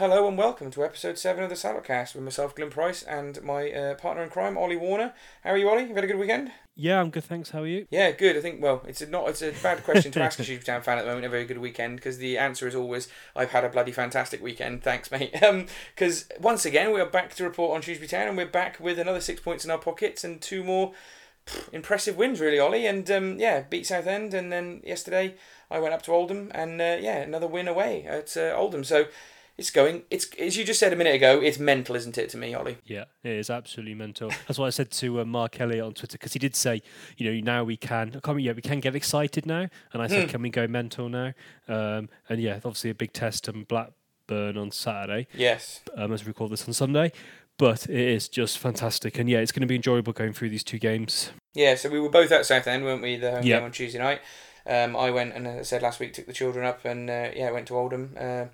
Hello and welcome to episode 7 of the Salopcast with myself, Glenn Price, and my uh, partner in crime, Ollie Warner. How are you, Ollie? You had a good weekend? Yeah, I'm good, thanks. How are you? Yeah, good. I think, well, it's a, not it's a bad question to ask a Shrewsbury Town fan at the moment, a very good weekend, because the answer is always, I've had a bloody fantastic weekend. Thanks, mate. Because once again, we are back to report on Shrewsbury Town, and we're back with another six points in our pockets and two more impressive wins, really, Ollie. And um, yeah, beat Southend, and then yesterday I went up to Oldham, and uh, yeah, another win away at uh, Oldham. So it's going. It's as you just said a minute ago. It's mental, isn't it, to me, Ollie? Yeah, it is absolutely mental. That's what I said to uh, Mark Elliott on Twitter because he did say, you know, now we can. I can't yeah, we can get excited now, and I said, Hmm. can we go mental now? Um, and yeah, obviously a big test on Blackburn on Saturday, Yes. um, as we record this on Sunday. But it is just fantastic, and yeah, it's going to be enjoyable going through these two games. Yeah, so we were both at Southend, weren't we? The home Yeah. game on Tuesday night. Um, I went and, as I said last week, took the children up and uh, yeah, went to Oldham. Uh,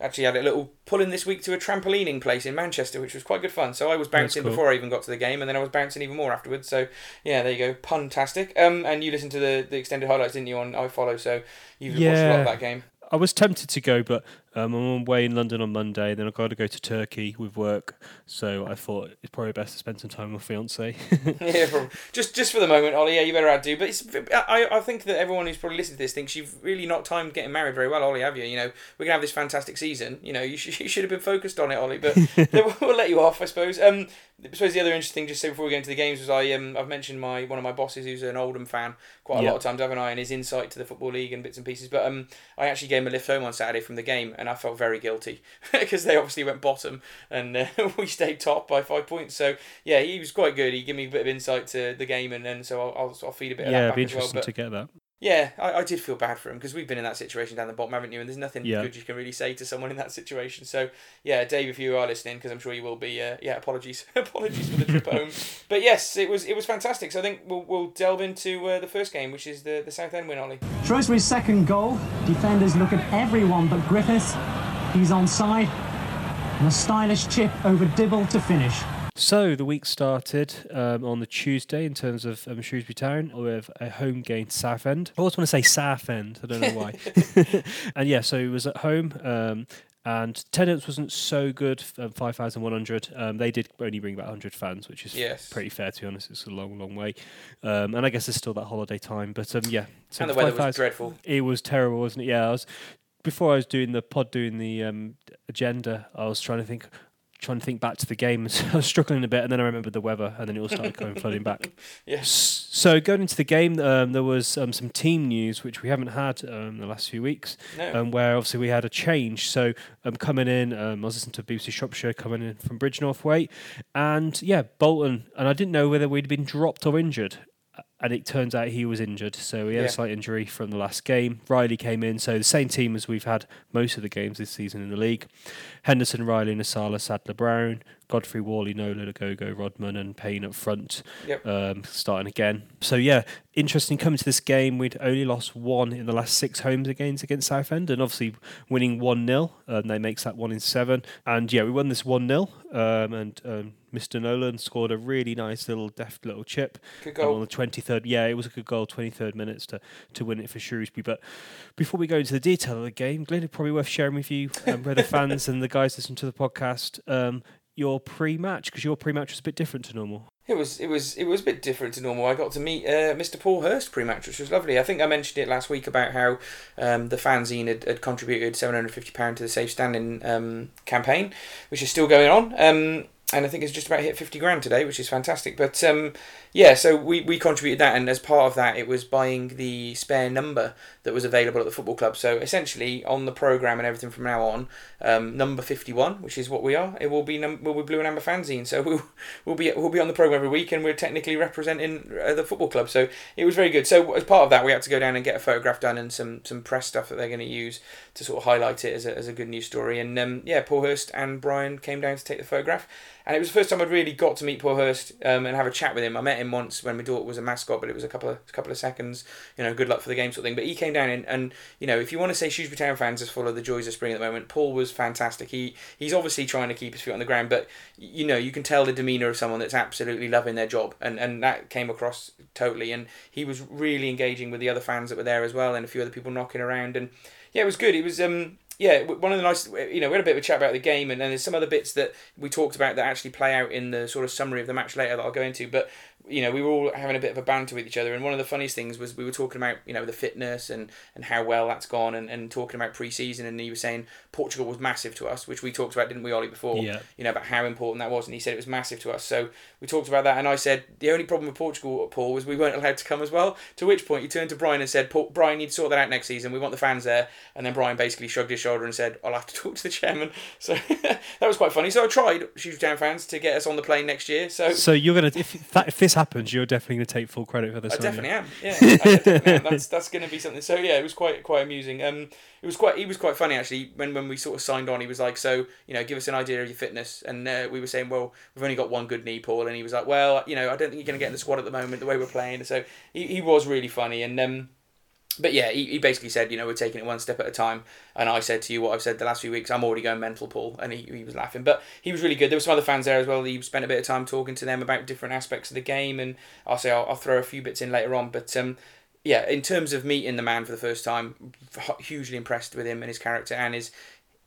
actually, had a little pull in this week to a trampolining place in Manchester, which was quite good fun. So I was bouncing cool. before I even got to the game, and then I was bouncing even more afterwards. So yeah, there you go, puntastic. Um, and you listened to the, the extended highlights, didn't you? On iFollow? so you've watched a lot of that game. I was tempted to go, but um, I'm away in London on Monday. Then I've got to go to Turkey with work, so I thought it's probably best to spend some time with my fiance. yeah, probably. just just for the moment, Ollie. Yeah, you better outdo. But it's I, I think that everyone who's probably listened to this thinks you've really not timed getting married very well, Ollie. Have you? You know, we're gonna have this fantastic season. You know, you should, you should have been focused on it, Ollie. But we'll, we'll let you off, I suppose. Um, I suppose the other interesting thing, just say before we go into the games, was I um I've mentioned my one of my bosses who's an Oldham fan quite a Yeah. lot of times, haven't I? And his insight to the football league and bits and pieces. But um, I actually gave him a lift home on Saturday from the game, and I felt very guilty because they obviously went bottom and uh, we stayed top by five points. So yeah, he was quite good. He gave me a bit of insight to the game, and then so I'll, I'll, I'll feed a bit of yeah, that it'd be as well. interesting But to get that. Yeah, I, I did feel bad for him because we've been in that situation down the bottom, haven't you? And there's nothing Yeah. good you can really say to someone in that situation. So yeah, Dave, if you are listening, because I'm sure you will be, uh, yeah, apologies, apologies for the trip home. But yes, it was it was fantastic. So I think we'll we'll delve into uh, the first game, which is the the Southend win, Ollie. Shrewsbury's second goal. Defenders look at everyone but Griffiths. He's onside. And a stylish chip over Dibble to finish. So the week started um, on the Tuesday in terms of um, Shrewsbury Town with a home game to Southend. I always want to say Southend. I don't know why. and yeah, so it was at home. Um, and attendance wasn't so good, um, 5,100. Um, they did only bring about 100 fans, which is Yes. pretty fair, to be honest. It's a long, long way. Um, and I guess there's still that holiday time. But um, yeah. So and the weather was 5,000 dreadful. it was terrible, wasn't it? Yeah, I was before I was doing the pod, doing the um, agenda. I was trying to think, trying to think back to the game. So I was struggling a bit, and then I remembered the weather, and then it all started coming flooding back. Yes. So going into the game, um, there was um, some team news which we haven't had um, the last few weeks, No. um, where obviously we had a change. So um, coming in, um, I was listening to BBC Shropshire coming in from Bridgnorth Way, and yeah, Bolton, and I didn't know whether we'd been dropped or injured. And it turns out he was injured, so he had Yeah. a slight injury from the last game. Riley came in, so the same team as we've had most of the games this season in the league. Henderson, Riley, Nsiala, Sadler, Brown, Godfrey, Whalley, Nolan, Gogo, Rodman, and Payne up front Yep. um, starting again. So yeah, interesting. Coming to this game, we'd only lost one in the last six homes games against Southend, and obviously winning one 0 um, that makes that one in seven. And yeah, we won this one 0 um, and um, Mr. Nolan scored a really nice little deft little chip Good goal. on the twenty third. Yeah, it was a good goal, twenty third minutes to to win it for Shrewsbury. But before we go into the detail of the game, Glenn, it's probably worth sharing with you, um, where the fans and the guys listen to the podcast. Um, your pre-match because your pre-match was a bit different to normal. It was it was it was a bit different to normal. I got to meet uh, Mr. Paul Hurst pre-match, which was lovely. I think I mentioned it last week about how um, the fanzine had, had contributed seven hundred fifty pound to the Safe Standing um, campaign, which is still going on. Um, and I think it's just about hit fifty grand today, which is fantastic. But um, yeah, so we, we contributed that, and as part of that, it was buying the spare number that was available at the football club. So essentially, on the program and everything from now on, um, number fifty one, which is what we are, it will be num- will be blue and amber fanzine. So we'll we'll be we'll be on the program every week, and we're technically representing uh, the football club. So it was very good. So as part of that, we had to go down and get a photograph done and some some press stuff that they're going to use to sort of highlight it as a, as a good news story. And um, yeah, Paul Hurst and Brian came down to take the photograph. and it was the first time I'd really got to meet Paul Hurst um, and have a chat with him. I met him once when my daughter was a mascot, but it was a couple of a couple of seconds. You know, good luck for the game sort of thing. But he came down and, and you know, if you want to say Shrewsbury Town fans is full of the joys of spring at the moment, Paul was fantastic. He he's obviously trying to keep his feet on the ground, but you know, you can tell the demeanour of someone that's absolutely loving their job, and and that came across totally. And he was really engaging with the other fans that were there as well, and a few other people knocking around and yeah, it was good. It was um yeah, one of the nice, you know, we had a bit of a chat about the game, and then there's some other bits that we talked about that actually play out in the sort of summary of the match later that I'll go into. But you know, we were all having a bit of a banter with each other, and one of the funniest things was we were talking about you know the fitness and and how well that's gone, and, and talking about pre-season, and he was saying Portugal was massive to us, which we talked about, didn't we, Ollie, before? Yeah. You know about how important that was, and he said it was massive to us. So we talked about that, and I said the only problem with Portugal, Paul, was we weren't allowed to come as well. To which point he turned to Brian and said, Brian, you need to sort that out next season. We want the fans there, and then Brian basically shrugged his shoulder and said, I'll have to talk to the chairman. So that was quite funny. So I tried Shoot Town fans to get us on the plane next year. So So you're gonna if that, if this happens, you're definitely gonna take full credit for this. I aren't you? definitely am. Yeah, I definitely am. That's that's going to be something. So yeah, it was quite quite amusing. Um, it was quite he was quite funny actually. When when we sort of signed on, he was like, so you know, give us an idea of your fitness, and uh, we were saying, well, we've only got one good knee, Paul, and he was like, well, you know, I don't think you're going to get in the squad at the moment the way we're playing. So he, he was really funny, and um. But yeah, he, he basically said, you know, we're taking it one step at a time. And I said to you what I've said the last few weeks, I'm already going mental, Paul. And he, he was laughing. But he was really good. There were some other fans there as well. He spent a bit of time talking to them about different aspects of the game. And I'll say I'll, I'll throw a few bits in later on. But um, yeah, in terms of meeting the man for the first time, hugely impressed with him and his character and his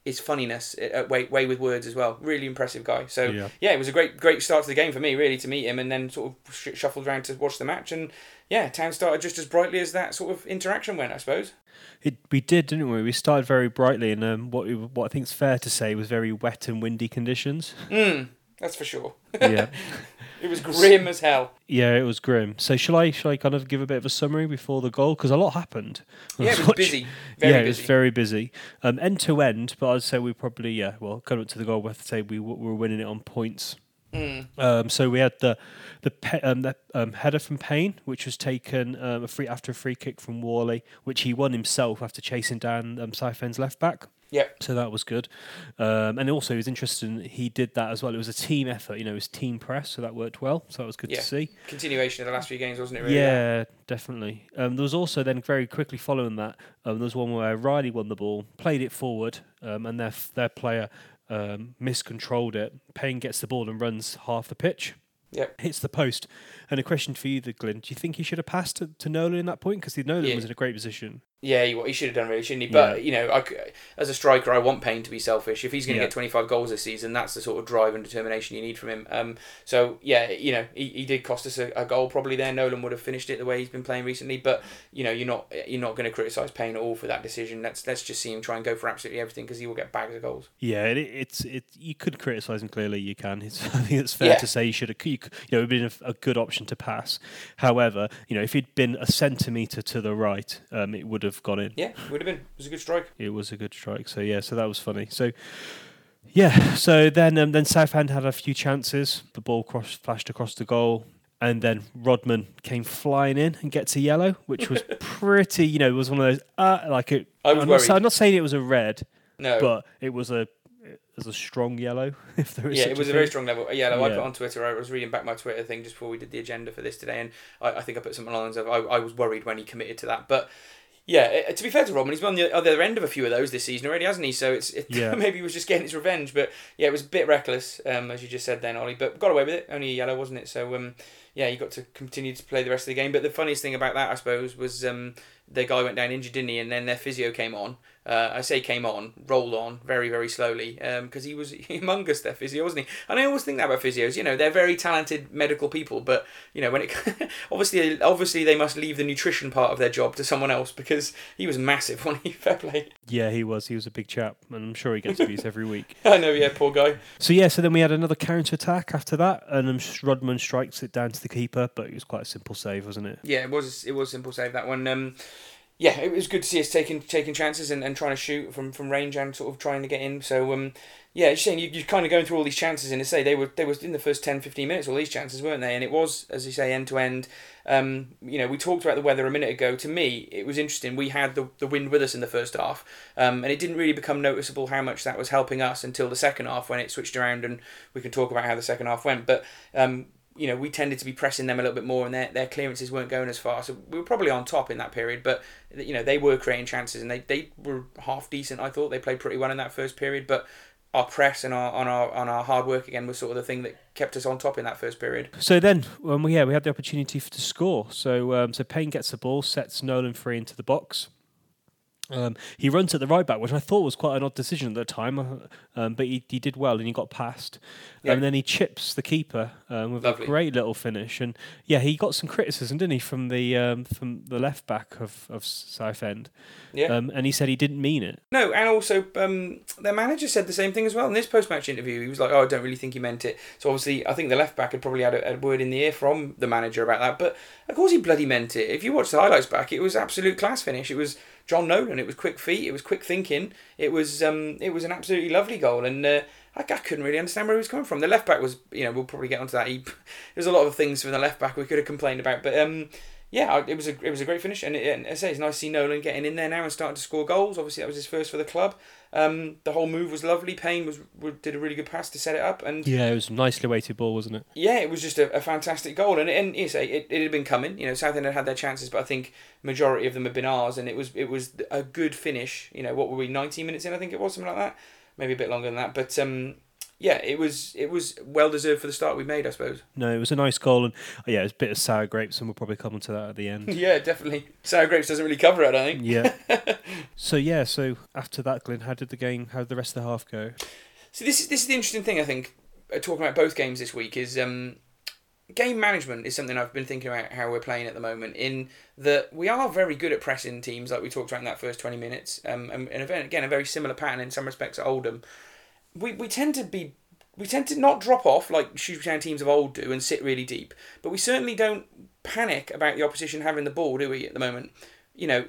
his funniness, uh, way way with words as well. Really impressive guy. So Yeah. yeah. it was a great great start to the game for me, really, to meet him and then sort of sh- shuffled around to watch the match. And yeah, town started just as brightly as that sort of interaction went, I suppose. It, we did, didn't we? We started very brightly, and um, what what I think is fair to say was very wet and windy conditions. Mm, that's for sure. yeah, It was grim as hell. yeah, it was grim. So shall I shall I kind of give a bit of a summary before the goal because a lot happened. Yeah, it was busy. Very yeah, it busy. was very busy, um, end to end. But I'd say we probably yeah, well, coming up to the goal, we have to say we w- were winning it on points. Mm. Um, so we had the the, pe- um, the um, header from Payne, which was taken um, a free after a free kick from Whalley, which he won himself after chasing down um, Southend's left back. Yep. So that was good, um, and also it was interesting. He did that as well. It was a team effort, you know, it was team press, so that worked well. So that was good Yeah. to see. Continuation of the last few games, wasn't it? Really? Yeah, definitely. Um, there was also then very quickly following that, um, there was one where Riley won the ball, played it forward, um, and their their player um, miscontrolled it. Payne gets the ball and runs half the pitch. Yep. Hits the post. And a question for you, Glyn. Do you think he should have passed to, to Nolan in that point? Because Nolan Yeah. was in a great position. Yeah, he, he should have done really, shouldn't he? But Yeah. you know, I as a striker, I want Payne to be selfish. If he's going to Yeah. get twenty five goals this season, that's the sort of drive and determination you need from him. Um, so yeah, you know, he, he did cost us a, a goal probably there. Nolan would have finished it the way he's been playing recently. But you know, you're not you're not going to criticise Payne at all for that decision. Let's let's just see him try and go for absolutely everything because he will get bags of goals. Yeah, it, it's it. You could criticise him clearly. You can. It's, I think it's fair Yeah. to say you should have. You, you know, it would have been a, a good option to pass. However, you know, if he'd been a centimetre to the right, um, it would have gone in. Yeah, it would have been. It was a good strike. It was a good strike. So yeah, so that was funny. So yeah, so then um, then Southend had a few chances. The ball crossed, flashed across the goal, and then Rodman came flying in and gets a yellow, which was pretty. You know, it was one of those uh, like it. I was I'm, not. I'm not saying it was a red, No. but it was a it was a strong yellow. If there is yeah, it was a thing. very strong level. Yeah, I put on Twitter. I was reading back my Twitter thing just before we did the agenda for this today, and I, I think I put something along the lines of I, I was worried when he committed to that. But yeah, uh, to be fair to Robin, he's been on the other end of a few of those this season already, hasn't he? So it's it, Yeah. maybe he was just getting his revenge. But yeah, it was a bit reckless, um, as you just said then, Ollie. But got away with it. Only a yellow, wasn't it? So um, yeah, you got to continue to play the rest of the game. But the funniest thing about that, I suppose, was um, the guy went down injured, didn't he? And then their physio came on. Uh, I say came on, rolled on very, very slowly because he was humongous, their physio, wasn't he? And I always think that about physios. You know, they're very talented medical people, but you know, when it obviously, obviously they must leave the nutrition part of their job to someone else because he was massive when he fair play. Yeah, he was. He was a big chap, and I'm sure he gets abused every week. I know, yeah, poor guy. So yeah, so then we had another counter attack after that, and um, Rodman strikes it down to the keeper, but it was quite a simple save, wasn't it? Yeah, it was it was a simple save that one. Um, yeah, it was good to see us taking taking chances and, and trying to shoot from, from range and sort of trying to get in. So um, yeah, you're saying you, you're kind of going through all these chances, and to say they were they was in the first 10, 15 minutes all these chances, weren't they? And it was, as you say, end to end. Um, you know, we talked about the weather a minute ago. To me, it was interesting. We had the, the wind with us in the first half, um, and it didn't really become noticeable how much that was helping us until the second half when it switched around, and we can talk about how the second half went. But um, you know, we tended to be pressing them a little bit more, and their, their clearances weren't going as far. So we were probably on top in that period, but you know, they were creating chances, and they, they were half decent. I thought they played pretty well in that first period, but our press and our on our on our hard work again was sort of the thing that kept us on top in that first period. So then, when we yeah, we had the opportunity to score. So um, so Payne gets the ball, sets Nolan free into the box. Um, he runs at the right back, which I thought was quite an odd decision at the time, uh, um, but he, he did well and he got past. Yeah. And then he chips the keeper um, with Lovely. a great little finish. And yeah, he got some criticism, didn't he, from the um, from the left back of of Southend? Yeah. Um, and he said he didn't mean it. No, and also um, their manager said the same thing as well in this post-match interview. He was like, "Oh, I don't really think he meant it." So obviously, I think the left back had probably had a, a word in the ear from the manager about that. But of course, he bloody meant it. If you watch the highlights back, it was absolute class finish. It was Jon Nolan. It was quick feet. It was quick thinking. It was um, it was an absolutely lovely goal, and uh, I, I couldn't really understand where he was coming from. The left back was, you know, we'll probably get onto that. He, there's a lot of things from the left back we could have complained about, but um, yeah, it was a it was a great finish, and, it, and I say, it's nice to see Nolan getting in there now and starting to score goals. Obviously, that was his first for the club. Um, the whole move was lovely. Payne was did a really good pass to set it up, and Yeah, it was a nicely weighted ball, wasn't it? yeah, it was just a, a fantastic goal, and and you say it, it had been coming. You know, Southend had had their chances, but I think majority of them had been ours, and it was it was a good finish. You know, what were we, nineteen minutes in? I think it was something like that, maybe a bit longer than that. But um, yeah, it was it was well deserved for the start we made, I suppose. No, it was a nice goal, and oh, yeah, it was a bit of sour grapes, and we'll probably come on to that at the end. yeah, definitely. Sour grapes doesn't really cover it, I think. yeah. So yeah, so after that, Glenn, how did the game? How did the rest of the half go? So this is this is the interesting thing I think. Uh, talking about both games this week is um, game management is something I've been thinking about how we're playing at the moment. In that we are very good at pressing teams, like we talked about in that first twenty minutes, um, and, and again a very similar pattern in some respects at Oldham. We we tend to be we tend to not drop off like Shrewsbury teams of old do and sit really deep, but we certainly don't panic about the opposition having the ball, do we? At the moment, you know,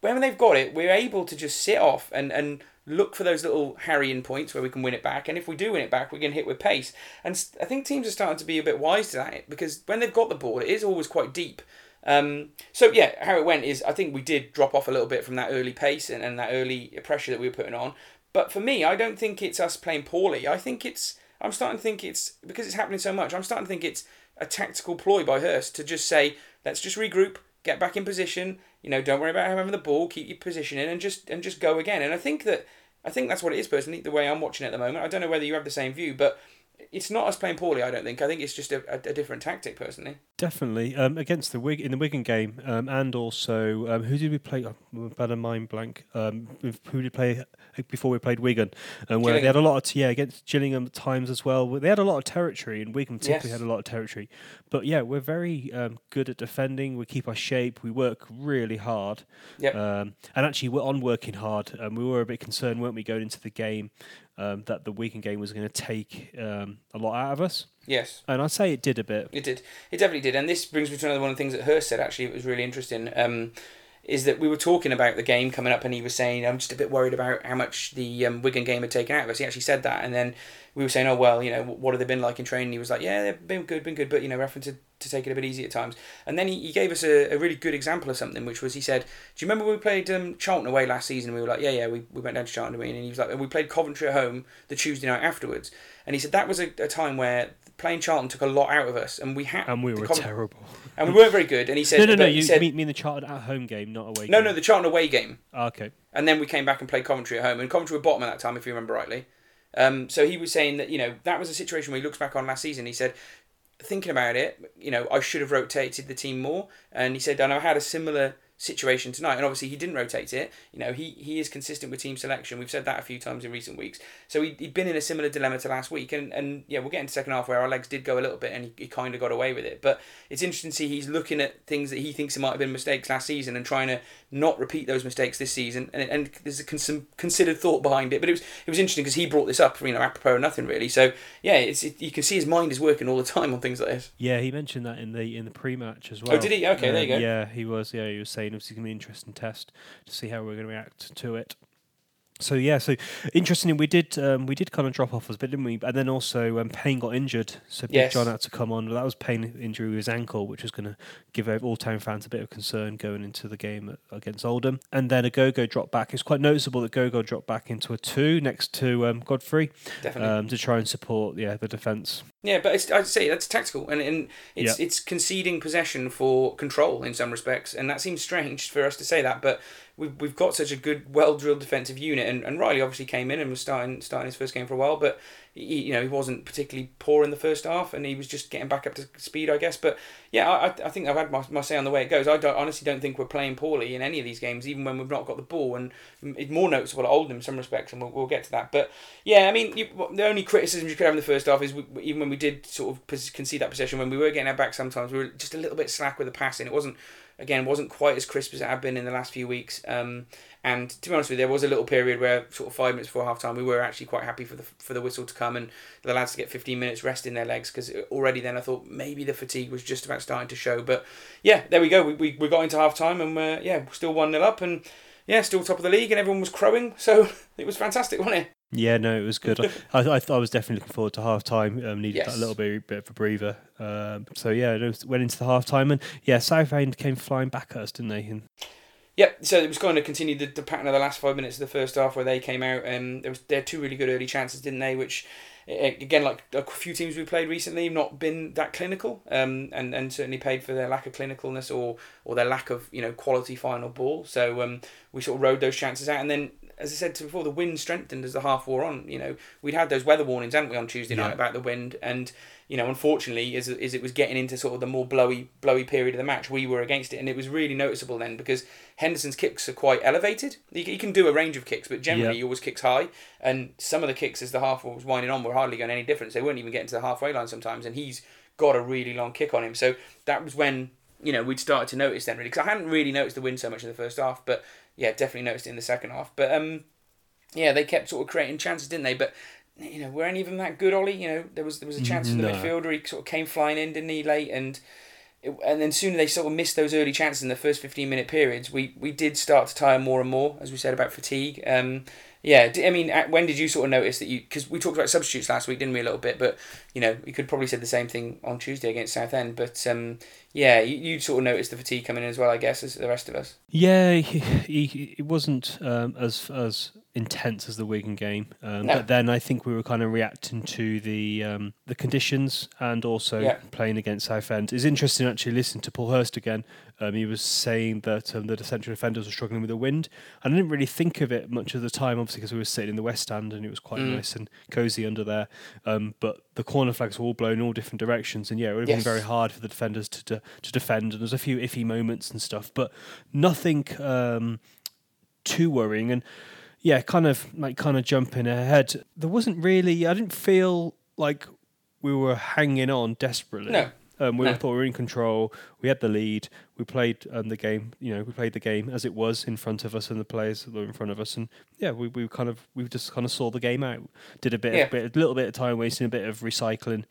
when they've got it, we're able to just sit off and, and look for those little harrying points where we can win it back. And if we do win it back, we can hit with pace. And I think teams are starting to be a bit wise to that because when they've got the ball, it is always quite deep. Um, so yeah, how it went is I think we did drop off a little bit from that early pace and, and that early pressure that we were putting on. But for me, I don't think it's us playing poorly. I think it's I'm starting to think it's because it's happening so much. I'm starting to think it's a tactical ploy by Hurst to just say let's just regroup, get back in position. You know, don't worry about having the ball, keep your position in, and just and just go again. And I think that I think that's what it is personally. The way I'm watching it at the moment, I don't know whether you have the same view, but it's not us playing poorly. I don't think. I think it's just a, a, a different tactic personally. Definitely um, against the Wig in the Wigan game, um, and also um, who did we play? Oh, bad of mind blank. Um, who did we play before we played Wigan? And where they had a lot of yeah against Gillingham at times as well. They had a lot of territory, and Wigan typically Yes. had a lot of territory. But yeah, we're very um, good at defending. We keep our shape. We work really hard. Yep. Um, and actually, we're on working hard. Um, we were a bit concerned, weren't we, going into the game, um, that the Wigan game was going to take um, a lot out of us. Yes. And I'd say it did a bit. It did. It definitely did. And this brings me to another one of the things that Hurst said, actually, it was really interesting. Um, is that we were talking about the game coming up, and he was saying, I'm just a bit worried about how much the um, Wigan game had taken out of us. He actually said that. And then we were saying, oh, well, you know, what have they been like in training? He was like, yeah, they've been good, been good, but, you know, reference to, to take it a bit easy at times. And then he, he gave us a, a really good example of something, which was he said, do you remember when we played um, Charlton away last season? And we were like, yeah, yeah, we, we went down to Charlton away. And he was like, and we played Coventry at home the Tuesday night afterwards. And he said that was a, a time where playing Charlton took a lot out of us, and we had And we were terrible. and we weren't very good. And he said, No, no, no. You said, mean, mean the Charlton at home game, not away. no, game. no, the Charlton away game, Ah, okay. and then we came back and played Coventry at home, and Coventry were bottom at that time, if you remember rightly. Um, so he was saying that you know that was a situation where he looks back on last season. He said, thinking about it, you know, I should have rotated the team more, and he said, and I had a similar situation tonight, and obviously he didn't rotate it. You know, he he is consistent with team selection. We've said that a few times in recent weeks. So he he'd been in a similar dilemma to last week, and and yeah, we'll get into second half where our legs did go a little bit, and he, he kind of got away with it. But it's interesting to see he's looking at things that he thinks might have been mistakes last season and trying to not repeat those mistakes this season. And, and there's a con- some considered thought behind it. But it was it was interesting because he brought this up, you know, apropos of nothing really. So yeah, it's it, you can see his mind is working all the time on things like this. Yeah, he mentioned that in the in the pre-match as oh, well. Oh, did he? Okay, there you um, go. Yeah, he was. Yeah, he was saying Obviously, going to be an interesting test to see how we're going to react to it. So yeah, so interestingly, we did um, we did kind of drop off a bit, didn't we? And then also um, Payne got injured, so Big Yes. John had to come on. But That was Payne injury with his ankle, which was going to give all town fans a bit of concern going into the game against Oldham. And then Ogogo dropped back. It's quite noticeable that Gogo dropped back into a two next to um, Godfrey um, to try and support yeah the defence. Yeah, but it's, I'd say that's tactical, and, and it's it's conceding possession for control in some respects, and that seems strange for us to say that, but we've, we've got such a good, well drilled defensive unit, and, and Riley obviously came in and was starting starting his first game for a while, but he, you know he wasn't particularly poor in the first half, and he was just getting back up to speed, I guess. But yeah, I, I- think I've had my, my say on the way it goes. I don't, honestly don't think we're playing poorly in any of these games, even when we've not got the ball, and it's more noticeable at Oldham in some respects, and we'll, we'll get to that. But yeah, I mean, you, the only criticism you could have in the first half is we, even when we did sort of concede that possession, when we were getting our back, sometimes we were just a little bit slack with the passing. It wasn't, again, wasn't quite as crisp as it had been in the last few weeks. Um, and to be honest with you, there was a little period where sort of five minutes before half time, we were actually quite happy for the for the whistle to come and the lads to get 15 minutes rest in their legs because already then I thought maybe the fatigue was just about starting to show. But yeah, there we go. We, we, we got into half time and we're, yeah, still 1 0 up and yeah, still top of the league and everyone was crowing. So it was fantastic, wasn't it? Yeah, no, it was good. I, I, I was definitely looking forward to half time. Um, needed Yes. that little bit, bit of a breather. Um, so yeah, it was- went into the half time and yeah, Southend came flying back at us, didn't they? And Yep. So it was going to continue the, the pattern of the last five minutes of the first half, where they came out and there was they had two really good early chances, didn't they? Which again, like a few teams we played recently, have not been that clinical, um, and and certainly paid for their lack of clinicalness or or their lack of you know quality final ball. So um, we sort of rode those chances out, and then. As I said to before, the wind strengthened as the half wore on. You know, we'd had those weather warnings, hadn't we, on Tuesday Yeah. night about the wind, and you know, unfortunately, as, as it was getting into sort of the more blowy, blowy period of the match, we were against it, and it was really noticeable then because Henderson's kicks are quite elevated. He, he can do a range of kicks, but generally Yeah. he always kicks high, and some of the kicks as the half was winding on were hardly going any difference. They weren't even getting to the halfway line sometimes, and he's got a really long kick on him. So that was when you know we'd started to notice then really because I hadn't really noticed the wind so much in the first half, but yeah, definitely noticed it in the second half. But um, yeah, they kept sort of creating chances, didn't they? But you know, were any of them that good, Ollie? You know, there was there was a chance for the No. midfielder. He sort of came flying in, didn't he, late, and it, and then soon they sort of missed those early chances in the first fifteen minute periods. We we did start to tire more and more, as we said about fatigue. Um, yeah, I mean, when did you sort of notice that you? Because we talked about substitutes last week, didn't we, a little bit? But you know, you could probably said the same thing on Tuesday against Southend. But um, yeah, you you sort of noticed the fatigue coming in as well, I guess, as the rest of us. yeah, he, he, it wasn't um, as as intense as the Wigan game, um, No. but then I think we were kind of reacting to the um, the conditions and also Yeah. playing against Southend. It's interesting actually listening to Paul Hurst again. Um, he was saying that um, the central defenders were struggling with the wind. I didn't really think of it much of the time, obviously, because we were sitting in the West Stand and it was quite Mm. nice and cosy under there. Um, but the corner flags were all blown in all different directions, and yeah, it would have Yes. been very hard for the defenders to, to to defend. And there's a few iffy moments and stuff, but nothing um, too worrying. And yeah, kind of like kind of jumping ahead. There wasn't really. I didn't feel like we were hanging on desperately. No. Um, we No. thought we were in control. We had the lead. We played um, the game. You know, we played the game as it was in front of us, and the players that were in front of us. And yeah, we, we kind of we just kind of saw the game out. Did a bit, Yeah. of, bit a little bit of time wasting, a bit of recycling.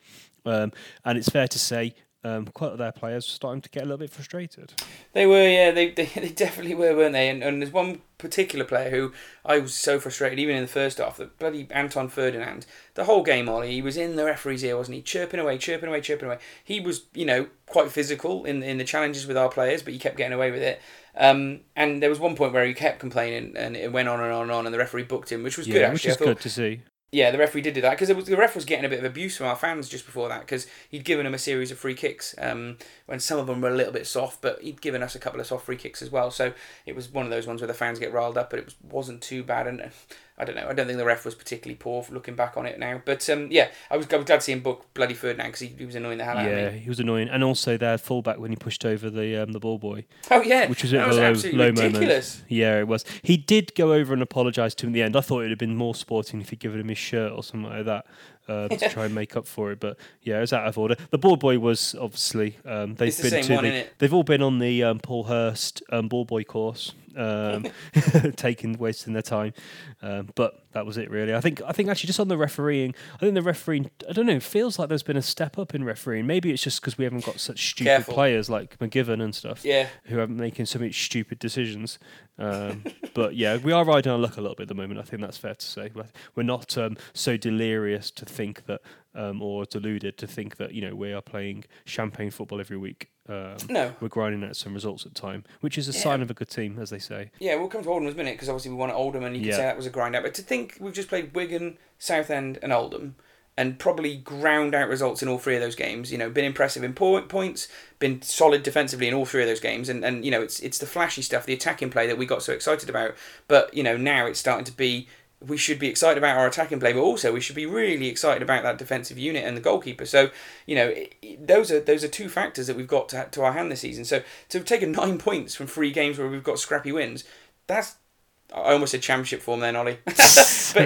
Um, and it's fair to say, um, quite a lot of their players were starting to get a little bit frustrated. They were, yeah, they, they, they definitely were, weren't they? And, and there's one particular player who I was so frustrated, even in the first half, that bloody Anton Ferdinand. The whole game, Ollie, he was in the referee's ear, wasn't he? Chirping away, chirping away, chirping away. He was, you know, quite physical in in the challenges with our players, but he kept getting away with it. Um, and there was one point where he kept complaining, and it went on and on and on, and the referee booked him, which was good actually. which is thought, good to see. Yeah, the referee did do that because the ref was getting a bit of abuse from our fans just before that because he'd given them a series of free kicks um, when some of them were a little bit soft, but he'd given us a couple of soft free kicks as well. So it was one of those ones where the fans get riled up, but it was, wasn't too bad. And I don't know, I don't think the ref was particularly poor for looking back on it now. But um, yeah, I was, I was glad to see him book bloody Ferdinand because he, he was annoying the hell out Yeah, of me. Yeah, he was annoying, and also their fullback when he pushed over the um, the ball boy, Oh yeah, which was a low, absolutely low moment. ridiculous. Yeah, it was. He did go over and apologise to him in the end. I thought it would have been more sporting if he'd given him his shirt or something like that uh, to try and make up for it. But yeah, it was out of order. The ball boy was obviously um, they've It's the been same to one, the, they've all been on the um, Paul Hurst um, ball boy course, um, taking wasting their time. Um, but that was it really. I think I think actually just on the refereeing, I think the refereeing I don't know, it feels like there's been a step up in refereeing. Maybe it's just because we haven't got such stupid Careful. players like McGivern and stuff Yeah. who are making so many stupid decisions. Um, but yeah, we are riding our luck a little bit at the moment. I think that's fair to say. We're- We're not um, so delirious to think that, um, or deluded to think that you know we are playing champagne football every week. Um, No. we're grinding out some results at the time, which is a Yeah. sign of a good team, as they say. Yeah, we'll come to Oldham in a minute because obviously we won at Oldham and you can Yeah. say that was a grind out. But to think we've just played Wigan, Southend, and Oldham and probably ground out results in all three of those games. You know, been impressive in points, been solid defensively in all three of those games, and, and you know it's it's the flashy stuff, the attacking play that we got so excited about. But you know now it's starting to be. We should be excited about our attacking play, but also we should be really excited about that defensive unit and the goalkeeper. So, you know, it, it- those are those are two factors that we've got to, to our hand this season. So, to have taken nine points from three games where we've got scrappy wins, that's I almost said championship form then, Ollie. but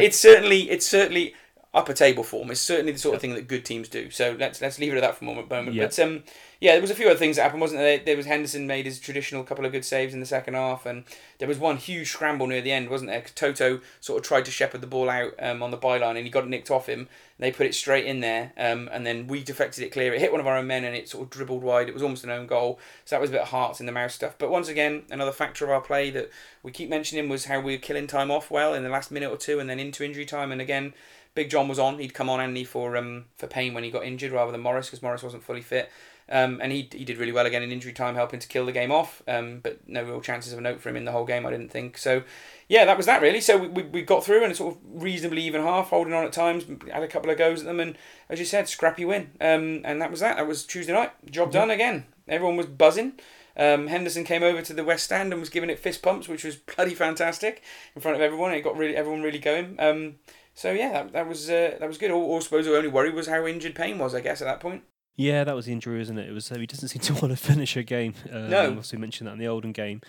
it's certainly it's certainly upper table form. It's certainly the sort of thing that good teams do. So let's let's leave it at that for a moment. moment. Yeah. But um, yeah, there was a few other things that happened, wasn't there? There was Henderson made his traditional couple of good saves in the second half, and there was one huge scramble near the end, wasn't there? Toto sort of tried to shepherd the ball out um, on the byline, and he got it nicked off him. They put it straight in there, um, and then we deflected it clear. It hit one of our own men, and it sort of dribbled wide. It was almost an own goal. So that was a bit of hearts in the mouth stuff. But once again, another factor of our play that we keep mentioning was how we were killing time off well in the last minute or two, and then into injury time. And again, Big John was on. He'd come on Andy for um for Payne when he got injured rather than Morris because Morris wasn't fully fit. Um, and he, he did really well again in injury time, helping to kill the game off. Um, but no real chances of a note for him in the whole game, I didn't think. So, yeah, that was that really. So we, we, we got through and sort of reasonably even half, holding on at times, had a couple of goes at them, and as you said, scrappy win. Um, and that was that. That was Tuesday night. Job done again. Everyone was buzzing. Um, Henderson came over to the West Stand and was giving it fist pumps, which was bloody fantastic in front of everyone. It got really everyone really going. Um, so yeah, that, that was uh, that was good. All, all I suppose the only worry was how injured Payne was, I guess, at that point. Yeah, that was the injury, isn't it? It was uh, he doesn't seem to want to finish a game. Um, No. obviously mentioned that in the Oldham game.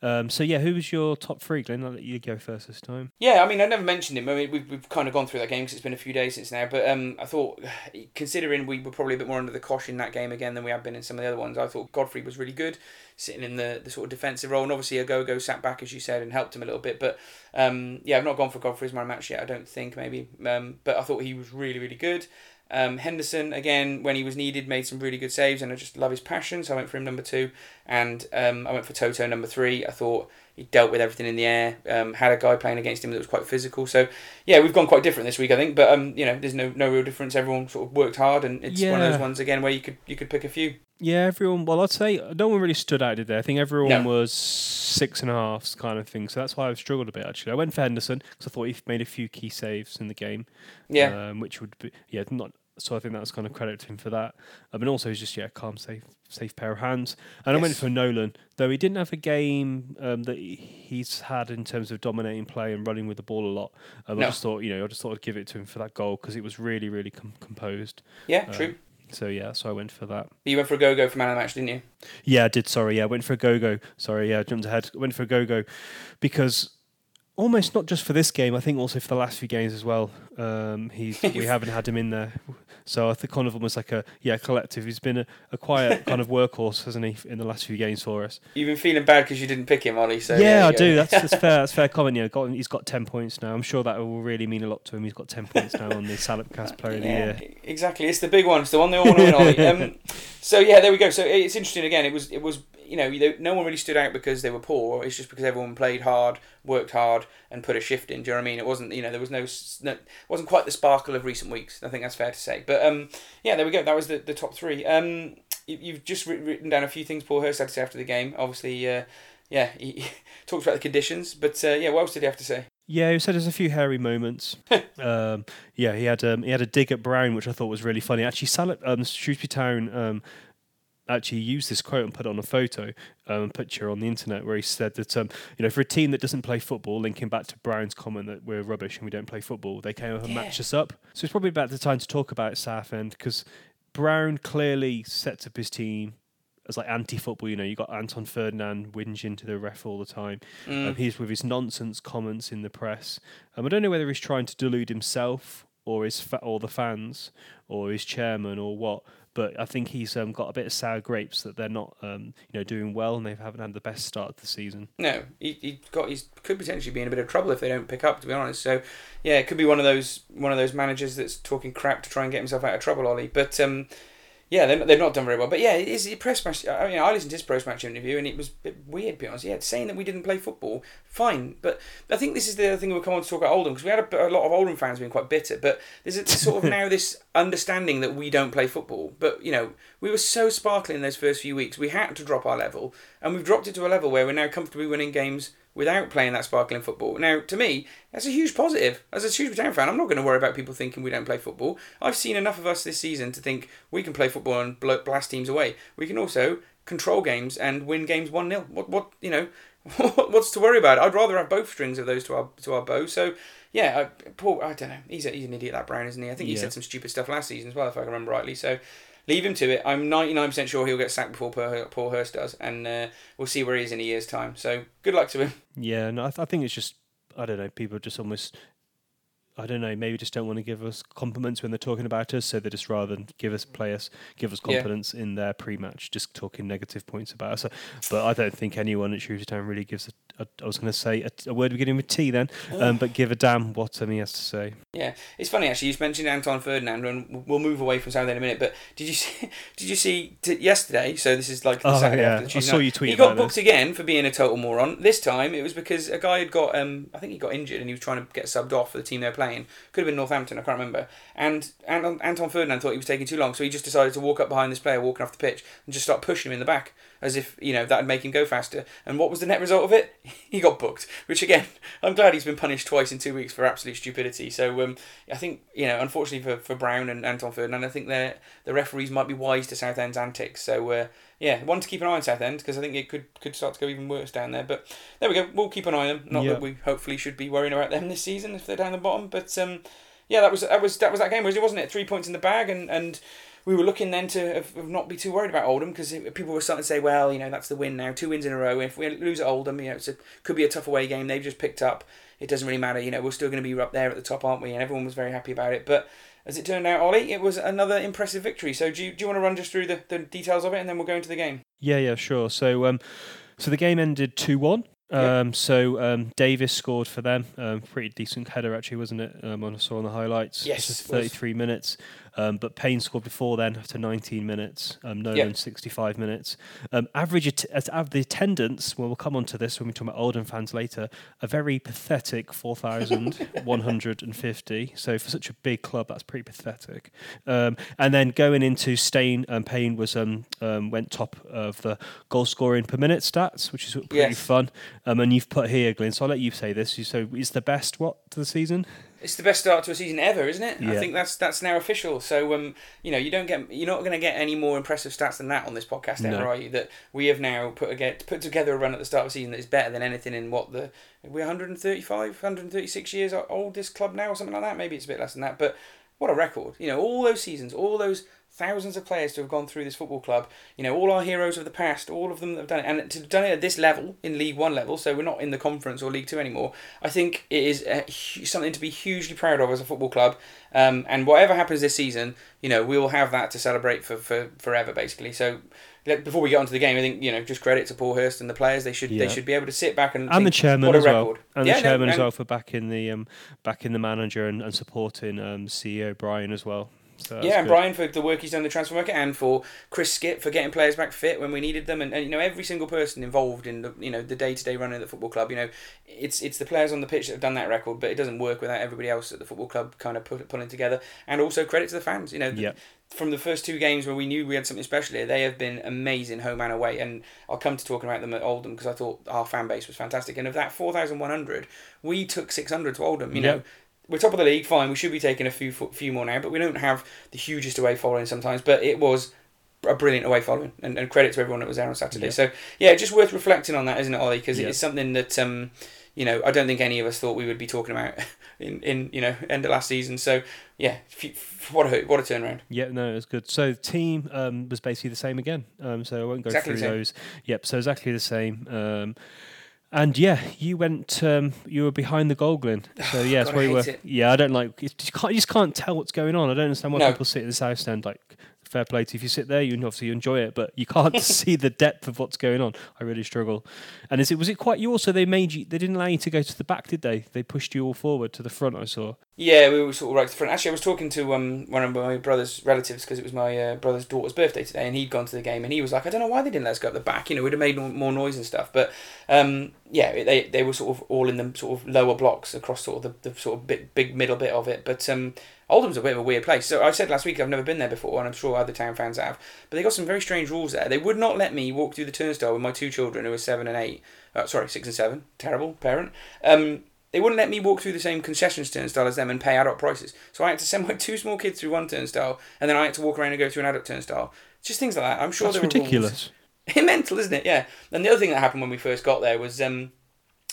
Um, so yeah, who was your top three, Glenn? I'll let you go first this time. Yeah, I mean, I never mentioned him. I mean, we've, we've kind of gone through that game because it's been a few days since now. But um, I thought, considering we were probably a bit more under the cosh in that game again than we have been in some of the other ones, I thought Godfrey was really good, sitting in the, the sort of defensive role. And obviously, Ogogo sat back, as you said, and helped him a little bit. But um, yeah, I've not gone for Godfrey as my match yet, I don't think, maybe. Um, but I thought he was really, really good. Um, Henderson, again, when he was needed, made some really good saves, and I just love his passion, so I went for him number two. And um, I went for Toto number three. I thought he dealt with everything in the air, um, had a guy playing against him that was quite physical. So, yeah, we've gone quite different this week, I think. But, um, you know, there's no, no real difference. Everyone sort of worked hard, and it's one of those ones, again, where you could you could pick a few. Yeah, everyone. Well, I'd say no one really stood out, did they? I think everyone No. was six and a half kind of thing. So that's why I've struggled a bit actually. I went for Henderson because I thought he made a few key saves in the game. Yeah. um, which would be yeah not. So I think that's kind of credit to him for that. Um, and also he's just yeah calm, safe, safe pair of hands. And I went for Nolan, though he didn't have a game um, that he's had in terms of dominating play and running with the ball a lot. Um, No. I just thought you know I just thought I'd give it to him for that goal because it was really really com- composed. Yeah, Uh, true. So yeah, so I went for that. You went for Ogogo for man of the match, didn't you? Yeah, I did. Sorry, yeah, I went for Ogogo. Sorry, yeah, I jumped ahead. Went for Ogogo because almost not just for this game. I think also for the last few games as well. Um, he's we haven't had him in there, so I think kind of almost like a yeah collective. He's been a, a quiet kind of workhorse, hasn't he, in the last few games for us? You've been feeling bad because you didn't pick him, Ollie. So yeah, I you do. That's, that's fair. That's fair comment. Yeah, got, he's got ten points now. I'm sure that will really mean a lot to him. He's got ten points now on the Salopcast Player of the Year. exactly. It's the big one. It's the one they all want to win. Ollie. Um, so yeah, there we go. So it's interesting. Again, it was it was you know no one really stood out because they were poor. It's just because everyone played hard, worked hard, and put a shift in. Do you know what I mean? It wasn't you know there was no, no wasn't quite the sparkle of recent weeks. I think that's fair to say. But um, yeah, there we go. That was the, the top three. Um, you, you've just writ- written down a few things Paul Hurst had to say after the game. Obviously, uh, yeah, he, he talked about the conditions. But uh, yeah, what else did he have to say? Yeah, he said there's a few hairy moments. um, yeah, he had um, he had a dig at Brown, which I thought was really funny. Actually, Salop, um, Shrewsbury Town um, actually used this quote and put it on a photo, um, picture on the internet, where he said that um, you know for a team that doesn't play football, linking back to Brown's comment that we're rubbish and we don't play football, they came up and Yeah. matched us up. So it's probably about the time to talk about Southend because Brown clearly sets up his team as like anti-football. You know, you got Anton Ferdinand whinging to the ref all the time. Mm. Um, he's with his nonsense comments in the press. Um, I don't know whether he's trying to delude himself or his fa- or the fans or his chairman or what. But I think he's um, got a bit of sour grapes that they're not um, you know doing well and they haven't had the best start of the season. No, he he got he's could potentially be in a bit of trouble if they don't pick up. To be honest, so yeah, it could be one of those one of those managers that's talking crap to try and get himself out of trouble, Ollie. But um, yeah, they're, they've not done very well. But yeah, it is press match. I mean, I listened to his press match interview and it was a bit weird, to be honest. Yeah, saying that we didn't play football, fine. But I think this is the other thing we'll come on to talk about Oldham because we had a, a, lot of Oldham fans being quite bitter. But there's a, sort of now this understanding that we don't play football. But, you know, we were so sparkling in those first few weeks. We had to drop our level and we've dropped it to a level where we're now comfortably winning games without playing that sparkling football. Now, to me, that's a huge positive. As a huge Town fan, I'm not going to worry about people thinking we don't play football. I've seen enough of us this season to think we can play football and blast teams away. We can also control games and win games 1 0. What, what, you know, what's to worry about? I'd rather have both strings of those to our to our bow. So, yeah, I, Paul, I don't know. He's, a, he's an idiot, that Brown, isn't he? I think he yeah. said some stupid stuff last season as well, if I can remember rightly. So, leave him to it. I'm 99% sure he'll get sacked before Paul Hurst does, and uh, we'll see where he is in a year's time. So good luck to him. Yeah, no, I, th- I think it's just I don't know. People just almost I don't know, maybe just don't want to give us compliments when they're talking about us, so they just rather than give us players, give us confidence yeah. in their pre-match, just talking negative points about us. But I don't think anyone at Shrewsbury Town really gives a, a I was going to say a, a, word beginning with T then, um, but give a damn what um, he has to say. Yeah, it's funny actually. You mentioned Anton Ferdinand, and we'll move away from Southend in a minute. But did you see? Did you see t- yesterday? So this is like the oh, Saturday yeah. I saw you tweet. He got booked this. again for being a total moron. This time it was because a guy had got um I think he got injured and he was trying to get subbed off for the team they're playing. Could have been Northampton, I can't remember. And Anton Ferdinand thought he was taking too long, so he just decided to walk up behind this player walking off the pitch and just start pushing him in the back as if you know that'd make him go faster. And what was the net result of it? he got booked. Which again, I'm glad he's been punished twice in two weeks for absolute stupidity. So um, I think you know, unfortunately for, for Brown and Anton Ferdinand, I think the the referees might be wise to Southend's antics. So uh, yeah, one to keep an eye on Southend because I think it could could start to go even worse down there. But there we go. We'll keep an eye on them. Not that we hopefully should be worrying about them this season if they're down the bottom. But um, yeah, that was that was that was that game, was it? wasn't it? Three points in the bag and and we were looking then to have, have not be too worried about Oldham because people were starting to say, well, you know, that's the win now, two wins in a row. If we lose at Oldham, you know, it could be a tough away game. They've just picked up. It doesn't really matter. You know, we're still going to be up there at the top, aren't we? And everyone was very happy about it. But as it turned out, Ollie, it was another impressive victory. So do you, do you want to run just through the, the details of it and then we'll go into the game? Yeah, yeah, sure. So um, so the game ended two one. Um, So um, Davis scored for them. Um, pretty decent header, actually, wasn't it? Um, I saw on the highlights. Yes, 33 minutes. Um, but Payne scored before then after 19 minutes. Um, Nolan yep. 65 minutes. Um, average at, the attendance. Well, we'll come on to this when we talk about Oldham fans later. A very pathetic 4,150. so for such a big club, that's pretty pathetic. Um, and then going into Stain, um, Payne was um, um, went top of the goal scoring per minute stats, which is pretty yes. fun. Um, and you've put here, Glyn. So I'll let you say this. So is the best what to the season? It's the best start to a season ever, isn't it? Yeah. I think that's that's now official. So um, you know, you don't get you're not going to get any more impressive stats than that on this podcast ever, no. are you? That we have now put a, put together a run at the start of the season that is better than anything in what the we're 135, 136 years oldest club now or something like that. Maybe it's a bit less than that, but what a record! You know, all those seasons, all those thousands of players to have gone through this football club. You know, all our heroes of the past, all of them that have done it, and to have done it at this level in League One level. So we're not in the Conference or League Two anymore. I think it is a, something to be hugely proud of as a football club. Um, and whatever happens this season, you know, we will have that to celebrate for, for forever, basically. So before we get onto the game, I think you know just credit to Paul Hurst and the players. They should yeah. they should be able to sit back and and think, the chairman as well, and yeah, the chairman no, as well for backing the um backing the manager and, and supporting um CEO Brian as well. So yeah, and good. Brian for the work he's done in the transfer market, and for Chris Skip for getting players back fit when we needed them, and, and you know every single person involved in the you know the day to day running of the football club. You know, it's it's the players on the pitch that have done that record, but it doesn't work without everybody else at the football club kind of put, pulling together. And also credit to the fans. You know, the, from the first two games where we knew we had something special here, they have been amazing home and away. And I'll come to talking about them at Oldham because I thought our fan base was fantastic. And of that 4,100, we took 600 to Oldham. You yep. know, we're top of the league, fine. We should be taking a few few more now, but we don't have the hugest away following sometimes. But it was a brilliant away following, and, and credit to everyone that was there on Saturday. Yeah. So yeah, just worth reflecting on that, isn't it, Ollie? Because yeah. it's something that um, you know I don't think any of us thought we would be talking about in, in you know end of last season. So yeah, what a what a turnaround. Yeah, no, it was good. So the team um, was basically the same again. Um, so I won't go exactly through those. Yep, so exactly the same. Um, and yeah, you went. Um, you were behind the goal, Glyn. So yeah, that's where you were. It. Yeah, I don't like. You, can't, you just can't tell what's going on. I don't understand why no. people sit in the south stand like fair play to you. If you sit there, you obviously enjoy it, but you can't see the depth of what's going on. I really struggle. And is it was it quite you also? They made you. They didn't allow you to go to the back, did they? They pushed you all forward to the front. I saw. Yeah, we were sort of right to the front. Actually, I was talking to um, one of my brother's relatives because it was my uh, brother's daughter's birthday today, and he'd gone to the game, and he was like, "I don't know why they didn't let us go up the back. You know, we'd have made more noise and stuff." But um, yeah, they they were sort of all in the sort of lower blocks across sort of the, the sort of big big middle bit of it. But um, Oldham's a bit of a weird place. So I said last week I've never been there before, and I'm sure other town fans have. But they got some very strange rules there. They would not let me walk through the turnstile with my two children, who are seven and eight. Uh, sorry, six and seven. Terrible parent. Um, they wouldn't let me walk through the same concessions turnstile as them and pay adult prices. So I had to send my two small kids through one turnstile, and then I had to walk around and go through an adult turnstile. Just things like that. I'm sure That's there ridiculous. Rules. Mental, isn't it? Yeah. And the other thing that happened when we first got there was um,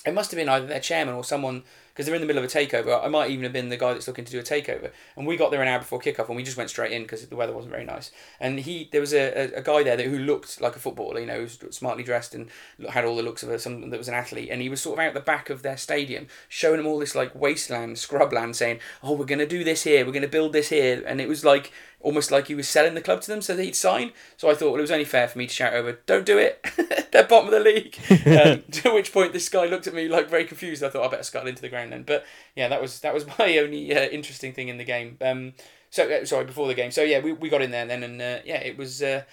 it must have been either their chairman or someone because they're in the middle of a takeover. I might even have been the guy that's looking to do a takeover. And we got there an hour before kickoff, and we just went straight in because the weather wasn't very nice. And he, there was a, a, a guy there that, who looked like a footballer, you know, was smartly dressed and had all the looks of a, someone that was an athlete. And he was sort of out the back of their stadium, showing them all this like wasteland, scrubland, saying, "Oh, we're to do this here, we're to build this here." And it was like almost like he was selling the club to them so that he'd sign. So I thought, well, it was only fair for me to shout over, "Don't do it! They're bottom of the league." um, to which point this guy looked at me like very confused. I thought I better scuttle into the ground then. But yeah, that was that was my only uh, interesting thing in the game. Um, so uh, sorry before the game. So yeah, we, we got in there then, and uh, yeah, it was uh,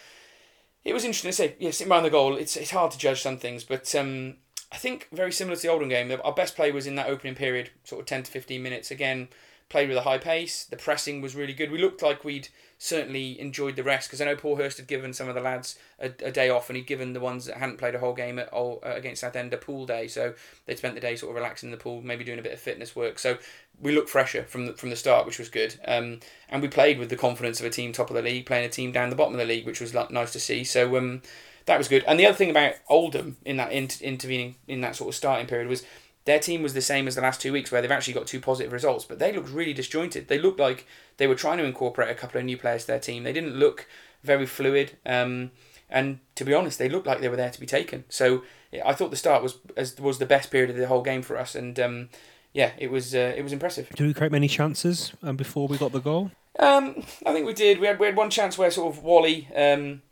it was interesting to say. Yeah, sitting behind the goal, it's it's hard to judge some things, but um, I think very similar to the Oldham game. Our best play was in that opening period, sort of ten to fifteen minutes. Again, played with a high pace. The pressing was really good. We looked like we'd certainly enjoyed the rest because I know Paul Hurst had given some of the lads a, a, day off and he'd given the ones that hadn't played a whole game at all, uh, against Southend a pool day. So they'd spent the day sort of relaxing in the pool, maybe doing a bit of fitness work. So we looked fresher from the, from the start, which was good. Um, and we played with the confidence of a team top of the league, playing a team down the bottom of the league, which was nice to see. So um, that was good. And the other thing about Oldham in that inter- intervening in that sort of starting period was their team was the same as the last two weeks, where they've actually got two positive results, but they looked really disjointed. They looked like they were trying to incorporate a couple of new players to their team. They didn't look very fluid, um, and to be honest, they looked like they were there to be taken. So I thought the start was as was the best period of the whole game for us, and um, yeah, it was uh, it was impressive. Did we create many chances um, before we got the goal? Um, I think we did. We had we had one chance where sort of Whalley um,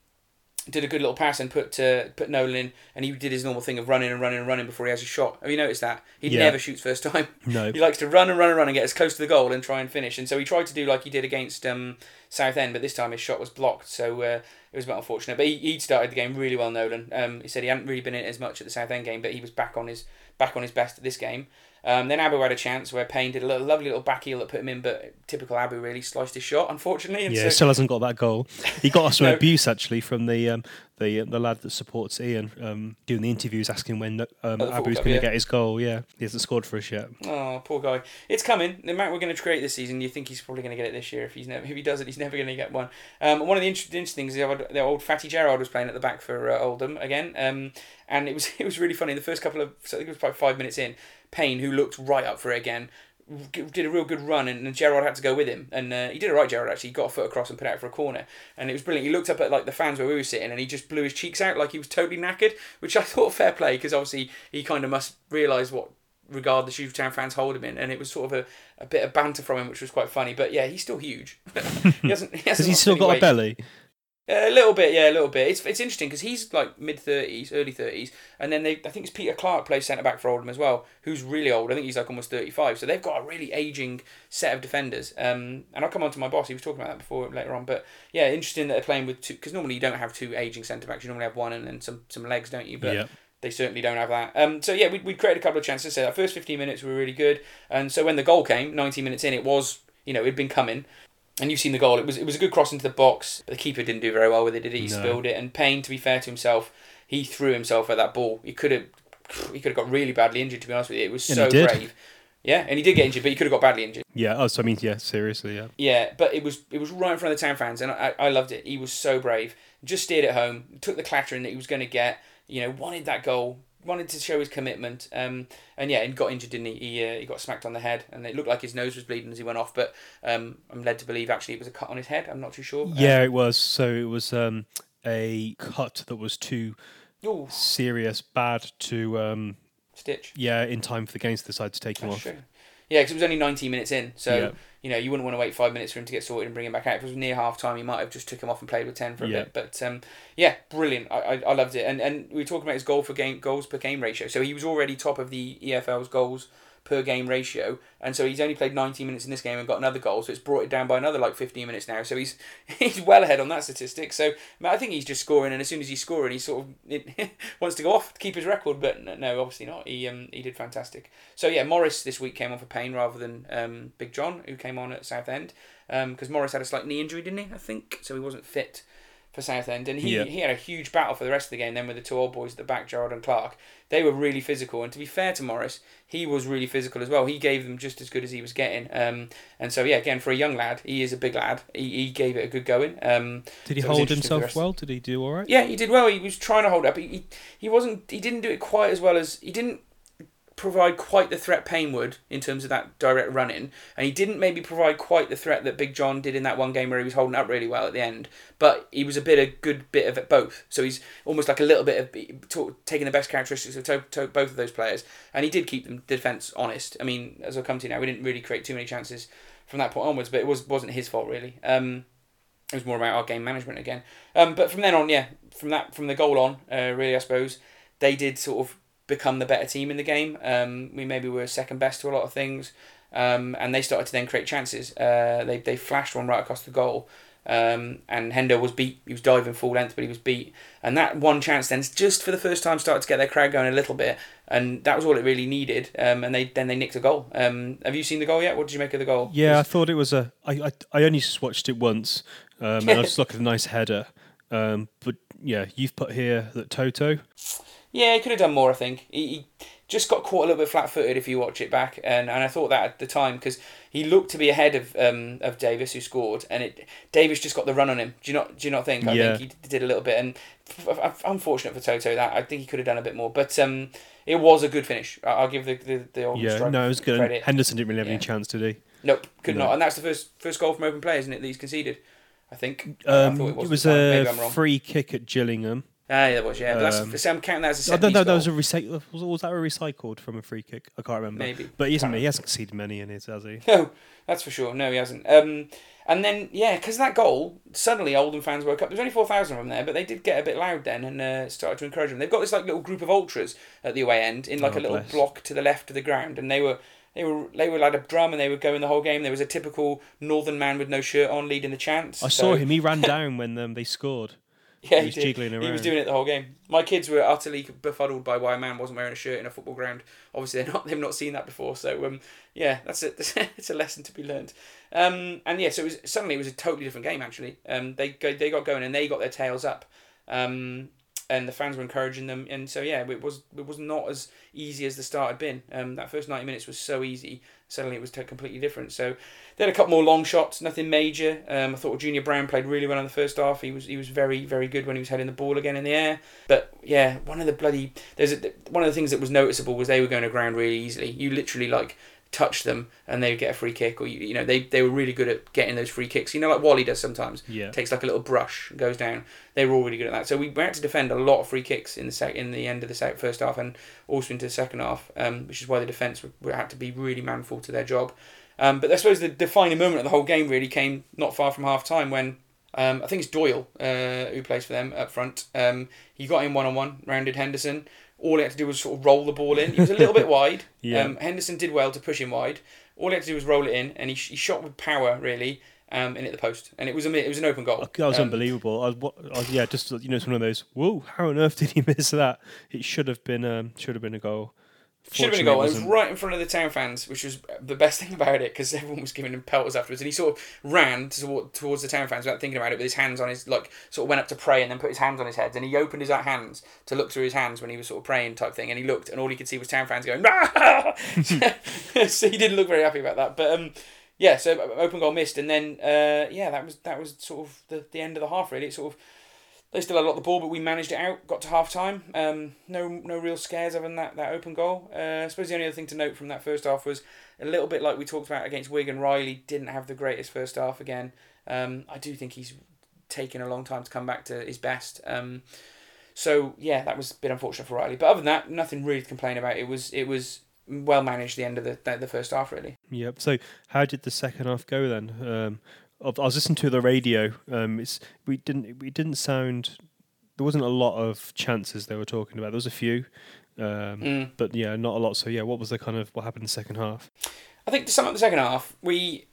did a good little pass and put uh, put Nolan in, and he did his normal thing of running and running and running before he has a shot. Have you noticed that? He Yeah. never shoots first time. No. he likes to run and run and run and get as close to the goal and try and finish. And so he tried to do like he did against um, Southend, but this time his shot was blocked. So uh, it was a bit unfortunate. But he he'd started the game really well. Nolan. Um, he said he hadn't really been in it as much at the Southend game, but he was back on his back on his best at this game. Um, then Abu had a chance where Payne did a little, lovely little back heel that put him in, but typical Abu really sliced his shot, unfortunately. And Yeah, so, still hasn't got that goal. He got some No. abuse actually from the um, the the lad that supports Ian um, doing the interviews, asking when um, football Abu's going to yeah. get his goal. Yeah, he hasn't scored for us yet. Oh, poor guy. It's coming. The amount we're going to create this season, you think he's probably going to get it this year. If he's never, if he does it, he's never going to get one. Um, one of the interesting things is the old, the old Fatty Gerrard was playing at the back for uh, Oldham again, um, and it was it was really funny. The first couple of, so I think it was probably five minutes in, Payne, who looked right up for it again, did a real good run, and, and Gerrard had to go with him, and uh, he did it right. Gerrard actually he got a foot across and put out for a corner, and it was brilliant. He looked up at like the fans where we were sitting, and he just blew his cheeks out like he was totally knackered, which I thought fair play because obviously he kind of must realise what regard the Shooter Town fans hold him in, and it was sort of a, a bit of banter from him, which was quite funny. But yeah, he's still huge. he hasn't. He Has hasn't he still got a belly? A little bit, yeah, a little bit. It's it's interesting because he's like mid thirties, early thirties, and then they I think it's Peter Clarke plays centre back for Oldham as well, who's really old. I think he's like almost thirty five. So they've got a really aging set of defenders. Um, and I'll come on to my boss. He was talking about that before later on. But yeah, interesting that they're playing with two because normally you don't have two aging centre backs. You normally have one and then some some legs, don't you? But Yeah. they certainly don't have that. Um, so yeah, we we created a couple of chances. So that first fifteen minutes were really good, and so when the goal came, nineteen minutes in, it was you know it'd been coming. And you've seen the goal. It was it was a good cross into the box. But the keeper didn't do very well with it, did he? He No. spilled it. And Payne, to be fair to himself, he threw himself at that ball. He could have he could have got really badly injured. To be honest with you, it was And so brave. Yeah, and he did get injured, but he could have got badly injured. Yeah. Oh, so I mean, yeah, seriously, yeah. Yeah, but it was it was right in front of the town fans, and I, I loved it. He was so brave. Just steered it home, took the clattering that he was going to get. You know, wanted that goal, wanted to show his commitment. Um, and yeah, and got injured, didn't he? He, uh, he got smacked on the head, and it looked like his nose was bleeding as he went off. But um, I'm led to believe actually it was a cut on his head. I'm not too sure. Yeah, it was. So it was um, a cut that was too ooh, serious, bad to um, stitch. yeah, in time for the game to decide to take him That's off. true. Yeah, because it was only 19 minutes in, so Yeah. You know you wouldn't want to wait five minutes for him to get sorted and bring him back out. If it was near half time, he might have just took him off and played with 10 for a Yeah. bit. But um, yeah, brilliant. I, I, I loved it. And and we were talking about his goal for game goals per game ratio. So he was already top of the EFL's goals per game ratio, and so he's only played 90 minutes in this game and got another goal. So it's brought it down by another like 15 minutes now. So he's he's well ahead on that statistic. So I think he's just scoring, and as soon as he's scoring, he sort of it, wants to go off to keep his record. But no, obviously not. He um he did fantastic. So yeah, Morris this week came on for Payne rather than um Big John, who came on at Southend, because Morris had a slight knee injury, didn't he? I think so. He wasn't fit for Southend, and he, Yeah. he had a huge battle for the rest of the game. Then with the two old boys at the back, Gerrard and Clarke, they were really physical. And to be fair to Morris, he was really physical as well. He gave them just as good as he was getting. Um, and so yeah, again for a young lad, he is a big lad. He, he gave it a good going. Um, Did he So hold interesting for the himself well? Did he do all right? yeah, he did well. He was trying to hold up. He, he he wasn't. He didn't do it quite as well as he didn't provide quite the threat Payne would in terms of that direct run in, and he didn't maybe provide quite the threat that Big John did in that one game where he was holding up really well at the end. But he was a bit a good bit of it both. So he's almost like a little bit of taking the best characteristics of to, to both of those players, and he did keep them defense honest. I mean, as I'll come to now, we didn't really create too many chances from that point onwards, but it was wasn't his fault really. Um, it was more about our game management again. Um, but from then on, yeah, from that from the goal on, uh, really, I suppose they did sort of become the better team in the game. Um, we maybe were second best to a lot of things, um, and they started to then create chances. Uh, they they flashed one right across the goal. Um, and Hendo was beat. He was diving full length, but he was beat. And that one chance then, just for the first time, started to get their crowd going a little bit. And that was all it really needed. Um, and they then they nicked a goal. Um, have you seen the goal yet? What did you make of the goal? Yeah, I thought it was a. I I, I only just watched it once, um, and I just looked at a nice header. Um, but yeah, you've put here that Toto. Yeah, he could have done more. I think he, he just got caught a little bit flat-footed if you watch it back, and, and I thought that at the time because he looked to be ahead of um of Davis who scored, and it Davis just got the run on him. Do you not do you not think? I Yeah. think he did a little bit, and f- unfortunate for Toto that I think he could have done a bit more, but um it was a good finish. I- I'll give the the, the old Yeah, no, it was good. credit. Henderson didn't really have Yeah. any chance, did he? Nope, could No. not, and that's the first first goal from open play, isn't it? That he's conceded. I think. I Um, thought it was, the time. a Maybe I'm wrong. free kick at Gillingham. Ah, yeah, that was yeah. But Um, that's I'm counting that as a I set don't know. piece That was goal. a recycle. Was, was that a recycled from a free kick? I can't remember. Maybe. But he isn't. He hasn't conceded many in his, has he? No, that's for sure. No, he hasn't. Um, and then yeah, because that goal, suddenly Oldham fans woke up. There was only four thousand of them there, but they did get a bit loud then and uh, started to encourage them. They've got this like little group of ultras at the away end in like Oh, a little bless. block to the left of the ground, and they were. They were they were like a drum and they were going the whole game. There was a typical northern man with no shirt on leading the chants. I saw him. He ran down when um, they scored. Yeah, He he, was did. jiggling He was doing it the whole game. My kids were utterly befuddled by why a man wasn't wearing a shirt in a football ground. Obviously, they're not. They've not seen that before. So, um, yeah, that's it. It's a lesson to be learned. Um, and yeah, so it was suddenly it was a totally different game. Actually, um, they go, they got going and they got their tails up. Um, and the fans were encouraging them, and so yeah, it was it was not as easy as the start had been. Um, that first ninety minutes was so easy. Suddenly it was completely different. So they had a couple more long shots, nothing major. Um, I thought Junior Brown played really well in the first half. He was he was very very good when he was heading the ball again in the air. But yeah, one of the bloody there's a, one of the things that was noticeable was they were going to ground really easily. You literally like touch them and they get a free kick, or you, you know they they were really good at getting those free kicks. You know like Whalley does sometimes. Yeah. Takes like a little brush and goes down. They were all really good at that. So we had to defend a lot of free kicks in the sec- in the end of the sec- first half and also into the second half, um, which is why the were, had to be really manful to their job. Um, but I suppose the defining moment of the whole game really came not far from half time when um, I think it's Doyle uh, who plays for them up front. Um, he got in one on one, rounded Henderson. All he had to do was sort of roll the ball in. He was a little bit wide. Yeah. Um, Henderson did well to push him wide. All he had to do was roll it in, and he, he shot with power really, um, and hit the post. And it was a it was an open goal. That was Um, unbelievable. I, wa- I, yeah, just you know, it's one of those. Whoa! How on earth did he miss that? It should have been. Um, should have been a goal. Should have been a goal. It was right in front of the town fans, which was the best thing about it because everyone was giving him pelters afterwards, and he sort of ran toward, towards the town fans without thinking about it, with his hands on his like sort of went up to pray and then put his hands on his head, and he opened his hands to look through his hands when he was sort of praying type thing, and he looked, and all he could see was town fans going, so he didn't look very happy about that, but um. Yeah, so open goal missed, and then uh, yeah, that was that was sort of the, the end of the half. Really, it sort of they still had a lot of the ball, but we managed it out. Got to half time. Um, no, no real scares other than that, that open goal. Uh, I suppose the only other thing to note from that first half was a little bit like we talked about against Wigan. Riley didn't have the greatest first half again. Um, I do think he's taken a long time to come back to his best. Um, so yeah, that was a bit unfortunate for Riley. But other than that, nothing really to complain about. It was it was well managed the end of the the, first half really. Yep. So how did the second half go then? Um, I was listening to the radio. Um, it's we didn't we didn't sound. There wasn't a lot of chances they were talking about. There was a few, um, Mm. but yeah, not a lot. So yeah, what was the kind of what happened in the second half? I think to sum up the second half, we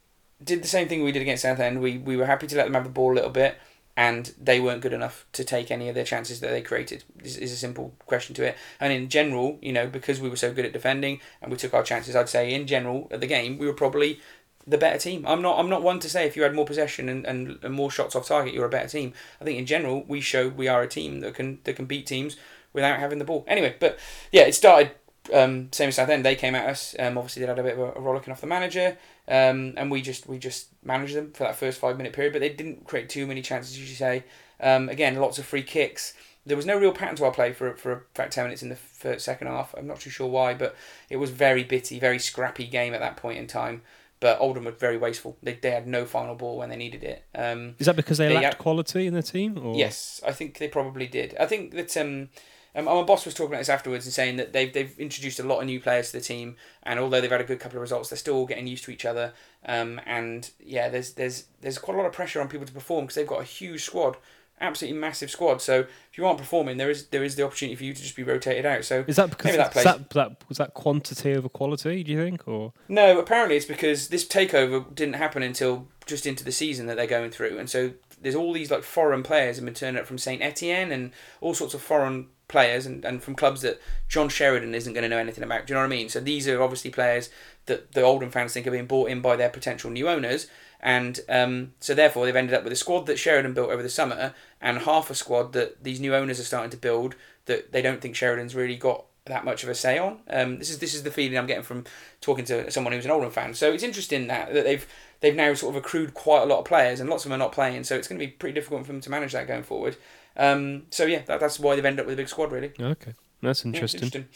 did the same thing we did against Southend. We we were happy to let them have the ball a little bit, and they weren't good enough to take any of their chances that they created. Is is a simple question to it. And in general, you know, because we were so good at defending and we took our chances, I'd say in general at the game we were probably the better team. I'm not I'm not one to say if you had more possession and, and, and more shots off target, you're a better team. I think in general we showed we are a team that can that can beat teams without having the ball. Anyway, but yeah, it started um, same as Southend. They came at us. Um, obviously they had a bit of a, a rollicking off the manager, um, and we just we just managed them for that first five minute period. But they didn't create too many chances, as you say. Um, again, lots of free kicks. There was no real pattern to our play for for about ten minutes in the second half. I'm not too sure why, but it was very bitty, very scrappy game at that point in time. But Oldham were very wasteful. They, they had no final ball when they needed it. Um, Is that because they They lacked had- quality in the team? Or? Yes, I think they probably did. I think that um, um, my boss was talking about this afterwards and saying that they've they've introduced a lot of new players to the team, and although they've had a good couple of results, they're still getting used to each other. Um, and yeah, there's there's there's quite a lot of pressure on people to perform because they've got a huge squad, absolutely massive squad. So if you aren't performing, there is there is the opportunity for you to just be rotated out. So Is that because that plays- that, that was that quantity over quality? Do you think, or No, apparently it's because this takeover didn't happen until just into the season that they're going through, and so there's all these like foreign players have been turning up from Saint Etienne and all sorts of foreign players and, and from clubs that John Sheridan isn't going to know anything about. Do you know what I mean? So these are obviously players that the Oldham fans think are being bought in by their potential new owners, and um, so therefore they've ended up with a squad that Sheridan built over the summer and half a squad that these new owners are starting to build that they don't think Sheridan's really got that much of a say on. Um, this is this is the feeling I'm getting from talking to someone who's an Oldham fan. So it's interesting that, that they've they've now sort of accrued quite a lot of players and lots of them are not playing. So it's going to be pretty difficult for them to manage that going forward. Um, so yeah, that, that's why they've ended up with a big squad really. okay? That's Yeah, interesting.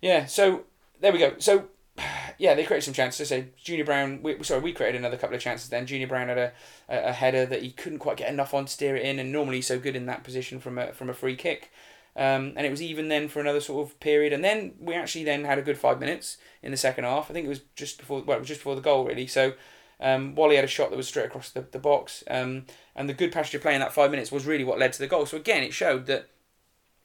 Yeah, so there we go. So yeah, they created some chances. So Junior Brown, we, sorry, we created another couple of chances. Then Junior Brown had a, a, a header that he couldn't quite get enough on to steer it in, and normally so good in that position from a from a free kick. Um, and it was even then for another sort of period, and then we actually then had a good five minutes in the second half. I think it was just before, well, it was just before the goal really. So um, Whalley had a shot that was straight across the, the box, um, and the good passage of play in that five minutes was really what led to the goal. So again, it showed that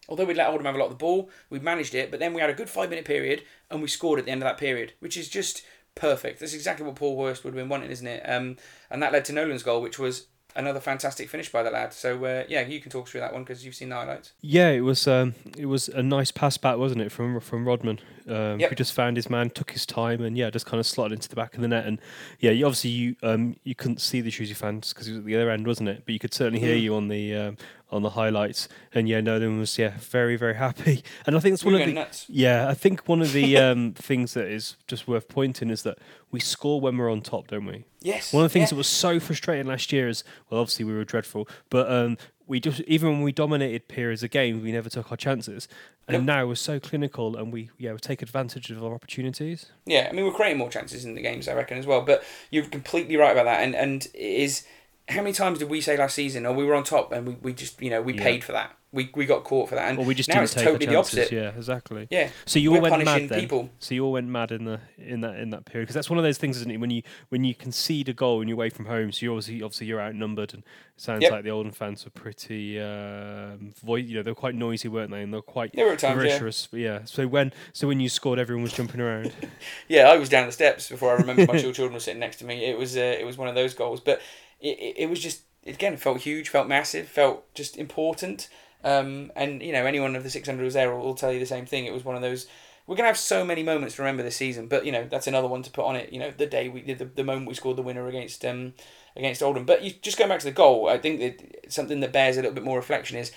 although we'd let Oldham have a lot of the ball, we managed it, but then we had a good five minute period and we scored at the end of that period, which is just perfect. That's exactly what Paul Hurst would have been wanting, isn't it? Um, and that led to Nolan's goal, which was another fantastic finish by the lad. So uh, yeah, you can talk through that one because you've seen the highlights. Yeah, it was um, it was a nice pass back, wasn't it, from from Rodman, um, Yep. who just found his man, took his time, and yeah, just kind of slotted into the back of the net. And yeah, you, obviously you um, you couldn't see the Shrewsbury fans because he was at the other end, wasn't it? But you could certainly hear Mm. you on the um, on the highlights. And yeah, Nolan was yeah very very happy. And I think it's We one were of the nuts. yeah, I think one of the um, things that is just worth pointing is that we score when we're on top, don't we? Yes. One of the things yeah. that was so frustrating last year is well, obviously we were dreadful, but um, we just even when we dominated periods of games, we never took our chances, and now we're so clinical and we yeah we take advantage of our opportunities. Yeah, I mean we're creating more chances in the games, I reckon, as well. But you're completely right about that. And and it is how many times did we say last season, oh, we were on top and we, we just you know we Yeah. paid for that. We we got caught for that. And Or we just now it's totally the chances. opposite. Yeah, exactly. Yeah. So you all We're went mad then. people. So you all went mad in the in that in that period because that's one of those things, isn't it? When you when you concede a goal and you're away from home, so you obviously obviously you're outnumbered, and it sounds Yep. like the Oldham fans were pretty um, you know they were quite noisy, weren't they? And they were quite They were times, yeah. Yeah. So when so when you scored, everyone was jumping around. Yeah, I was down the steps before I remembered my two children were sitting next to me. It was uh, it was one of those goals, but it, it, it was just again felt huge, felt massive, felt just important. Um, and you know anyone of the six hundred was there will, will tell you the same thing. It was one of those. We're gonna have so many moments to remember this season, but you know that's another one to put on it. You know the day we the, the moment we scored the winner against um against Oldham. But you just going back to the goal, I think that something that bears a little bit more reflection is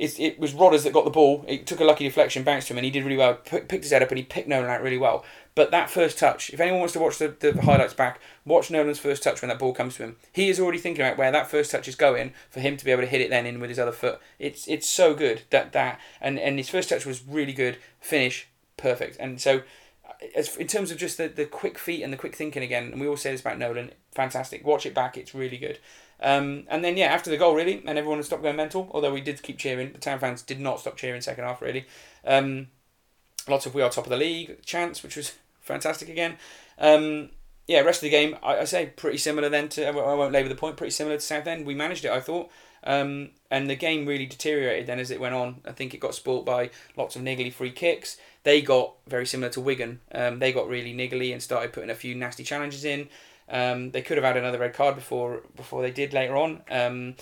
it, it was Rodders that got the ball. It took a lucky deflection, bounced to him, and he did really well. P- picked his head up and he picked Nolan out really well. But that first touch, if anyone wants to watch the, the highlights back, watch Nolan's first touch when that ball comes to him. He is already thinking about where that first touch is going for him to be able to hit it then in with his other foot. It's it's so good that that and and his first touch was really good. Finish perfect. And so, as in terms of just the, the quick feet and the quick thinking again, and we all say this about Nolan, fantastic. Watch it back; it's really good. Um, and then yeah, after the goal, really, and everyone stopped going mental. Although we did keep cheering, the town fans did not stop cheering second half. Really, um, lots of we are top of the league chance, which was fantastic again. Um, yeah, rest of the game, I, I say pretty similar then to, I won't labour the point, pretty similar to Southend. We managed it, I thought. Um, and the game really deteriorated then as it went on. I think it got spoilt by lots of niggly free kicks. They got very similar to Wigan. Um, they got really niggly and started putting a few nasty challenges in. Um, they could have had another red card before before they did later on. Um,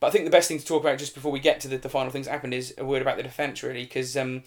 but I think the best thing to talk about just before we get to the, the final things that happened is a word about the defence really because um,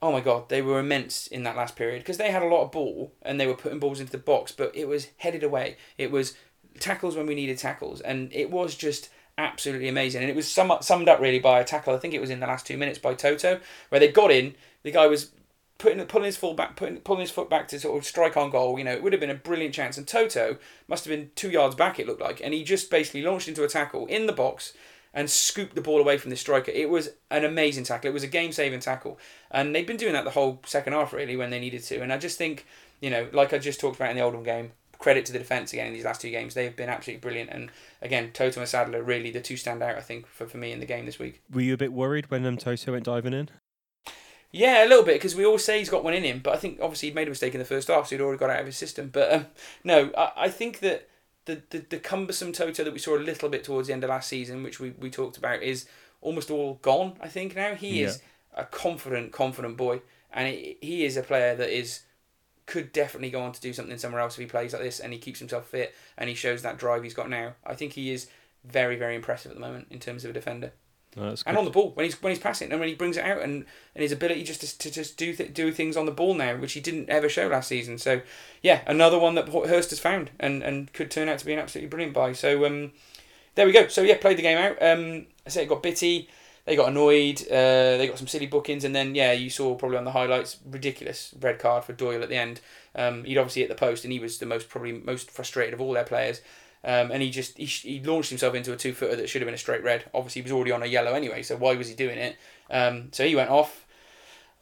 oh my god they were immense in that last period because they had a lot of ball and they were putting balls into the box but it was headed away. It was tackles when we needed tackles and it was just absolutely amazing and it was sum, summed up really by a tackle I think it was in the last two minutes by Toto where they got in the guy was putting pulling his full back, putting pulling his foot back to sort of strike on goal. You know, it would have been a brilliant chance. And Toto must have been two yards back. It looked like, and he just basically launched into a tackle in the box and scooped the ball away from the striker. It was an amazing tackle. It was a game saving tackle, and they've been doing that the whole second half really when they needed to. And I just think, you know, like I just talked about in the Oldham game. Credit to the defence again in these last two games. They've been absolutely brilliant. And again, Toto and Sadler really the two stand out, I think, for, for me in the game this week. Were you a bit worried when um, Toto went diving in? Yeah, a little bit because we all say he's got one in him, but I think obviously he'd made a mistake in the first half, so he'd already got out of his system. But um, no, I, I think that the, the the cumbersome Toto that we saw a little bit towards the end of last season, which we, we talked about, is almost all gone. I think now he Yeah. is a confident, confident boy, and he, he is a player that is could definitely go on to do something somewhere else if he plays like this and he keeps himself fit and he shows that drive he's got now. I think he is very, very impressive at the moment in terms of a defender And on the ball when he's when he's passing and when he brings it out and, and his ability just to, to just do th- do things on the ball now, which he didn't ever show last season. So yeah, another one that Hurst has found and, and could turn out to be an absolutely brilliant buy. So um, there we go. So yeah, played the game out. Um, I say it got bitty. They got annoyed. Uh, they got some silly bookings, and then yeah, you saw probably on the highlights ridiculous red card for Doyle at the end. Um, he'd obviously hit the post, and he was the most probably most frustrated of all their players. Um, and he just he, he launched himself into a two footer that should have been a straight red. Obviously, he was already on a yellow anyway, so why was he doing it? Um, so he went off,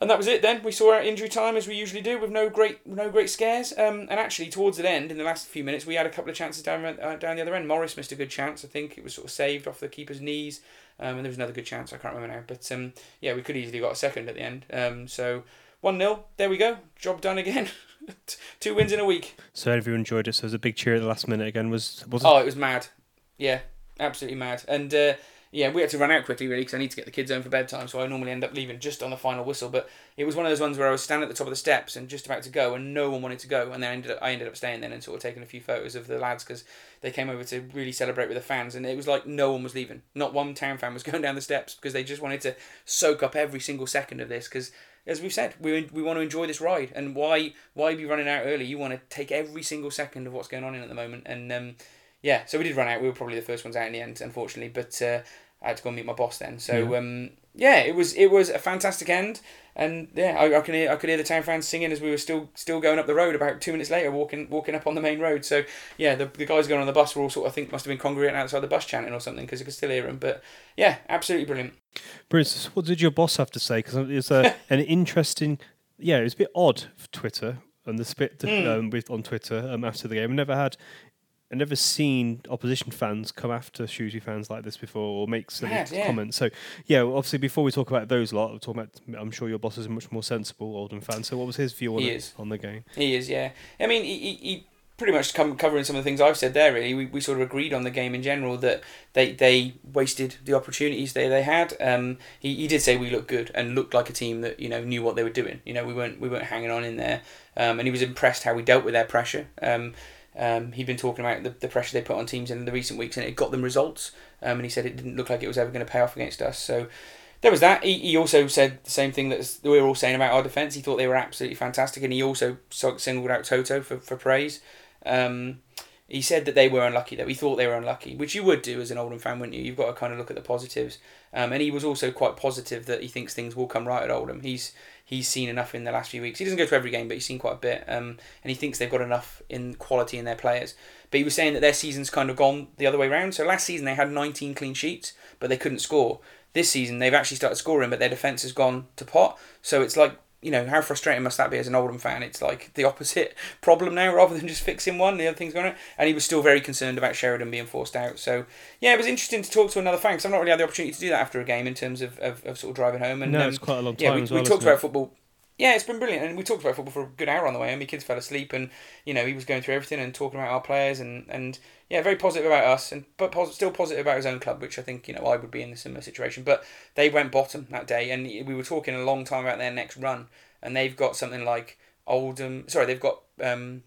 and that was it. Then we saw our injury time as we usually do, with no great no great scares. Um, and actually, towards the end, in the last few minutes, we had a couple of chances down uh, down the other end. Morris missed a good chance. I think it was sort of saved off the keeper's knees. Um, and there was another good chance. I can't remember now, but um, yeah, we could easily got a second at the end. Um, so one 0 There we go. Job done again. Two wins in a week. So everyone enjoyed it. So it was a big cheer at the last minute again. Was was it? Oh, it was mad. Yeah, absolutely mad. And uh, yeah, we had to run out quickly really because I need to get the kids home for bedtime. So I normally end up leaving just on the final whistle. But it was one of those ones where I was standing at the top of the steps and just about to go, and no one wanted to go. And then I ended up, I ended up staying then and sort of taking a few photos of the lads because they came over to really celebrate with the fans. And it was like no one was leaving. Not one town fan was going down the steps because they just wanted to soak up every single second of this because as we've said, we, we want to enjoy this ride, and why why be running out early? You want to take every single second of what's going on in at the moment, and um, yeah, so we did run out. We were probably the first ones out in the end, unfortunately, but uh, I had to go and meet my boss then. So Yeah. um, yeah, it was it was a fantastic end, and yeah, I, I can hear I could hear the town fans singing as we were still still going up the road. About two minutes later, walking walking up on the main road. So yeah, the, the guys going on the bus were all sort of I think must have been congregating outside the bus chanting or something because you could still hear them. But yeah, absolutely brilliant. Bruce, what did your boss have to say? Because it's a, an interesting. Yeah, it was a bit odd for Twitter and the spit Mm. um, with on Twitter um, after the game. I never had. I never seen opposition fans come after Shrewsbury fans like this before or make silly Mad, yeah. comments. So yeah, obviously before we talk about those a lot, I'm talking about. I'm sure your boss is a much more sensible Oldham fan. So what was his view on it, on the game? He is, yeah. I mean, he, he, he pretty much come covering some of the things I've said there. Really, we, we sort of agreed on the game in general that they they wasted the opportunities they, they had. Um, he, he did say we looked good and looked like a team that you know knew what they were doing. You know, we weren't we weren't hanging on in there. Um, and he was impressed how we dealt with their pressure. Um, um, he'd been talking about the, the pressure they put on teams in the recent weeks, and it got them results. Um, and he said it didn't look like it was ever going to pay off against us. So there was that. He, he also said the same thing that we were all saying about our defence. He thought they were absolutely fantastic, and he also singled out Toto for, for praise. Um, he said that they were unlucky, that we thought they were unlucky, which you would do as an Oldham fan, wouldn't you? You've got to kind of look at the positives. Um, and he was also quite positive that he thinks things will come right at Oldham. He's he's seen enough in the last few weeks. He doesn't go to every game, but he's seen quite a bit. Um, and he thinks they've got enough in quality in their players. But he was saying that their season's kind of gone the other way around. So last season they had 19 clean sheets, but they couldn't score. This season they've actually started scoring, but their defence has gone to pot. So it's like, you know, how frustrating must that be as an Oldham fan? It's like the opposite problem now rather than just fixing one, the other thing's going on. And he was still very concerned about Sheridan being forced out. So, yeah, it was interesting to talk to another fan because I've not really had the opportunity to do that after a game in terms of, of, of sort of driving home. And no, um, it's quite a long time yeah, we, well. talked isn't it? about football. Yeah, it's been brilliant, and we talked about football for a good hour on the way, and my kids fell asleep, and you know he was going through everything and talking about our players, and and yeah, very positive about us, and but pos- still positive about his own club, which I think you know I would be in a similar situation. But they went bottom that day, and we were talking a long time about their next run, and they've got something like Oldham. Sorry, they've got um,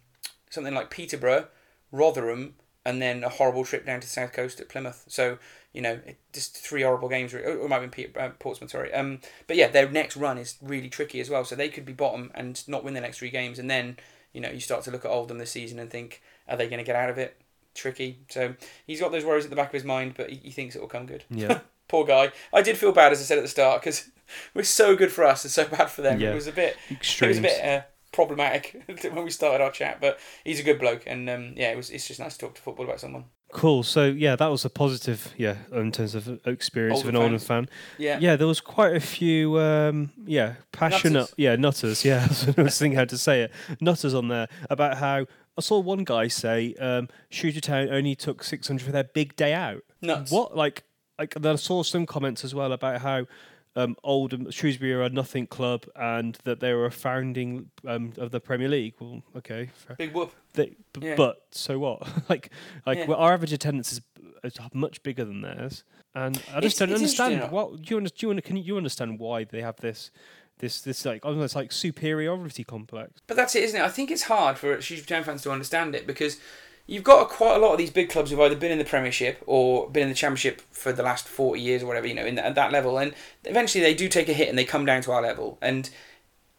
something like Peterborough, Rotherham, and then a horrible trip down to the south coast at Plymouth. So you know, it, just three horrible games. Or it might have been uh, Portsmouth, sorry. Um, but yeah, their next run is really tricky as well. So they could be bottom and not win the next three games, and then you know you start to look at Oldham this season and think, are they going to get out of it? Tricky. So he's got those worries at the back of his mind, but he, he thinks it will come good. Yeah. Poor guy. I did feel bad as I said at the start because we're so good for us and so bad for them. Yeah. It was a bit. Extremes. It was a bit. Uh, problematic when we started our chat but he's a good bloke and um, yeah it was it's just nice to talk to football about someone Cool. So yeah, that was a positive. Yeah, in terms of experience Oldham of an Oldham fan. yeah Yeah, there was quite a few. Um, yeah, passionate. Nutters. Yeah, nutters. Yeah, I was thinking how to say it. Nutters on there about how I saw one guy say um, Shooter Town only took six hundred for their big day out. nuts What like like? I saw some comments as well about how. Um, Oldham Shrewsbury are a nothing club, and that they were a founding um, of the Premier League. Well, okay, big whoop They, b- Yeah. But so what? like, like Yeah. well, our average attendance is, is much bigger than theirs, and I It's- just don't it's understand. What do you? Do you, can you understand why they have this, this, this like almost like superiority complex? But that's it, isn't it? I think it's hard for Shrewsbury Town fans to understand it because you've got a, quite a lot of these big clubs who've either been in the Premiership or been in the Championship for the last 40 years or whatever, you know, in at that level. And eventually they do take a hit and they come down to our level. And,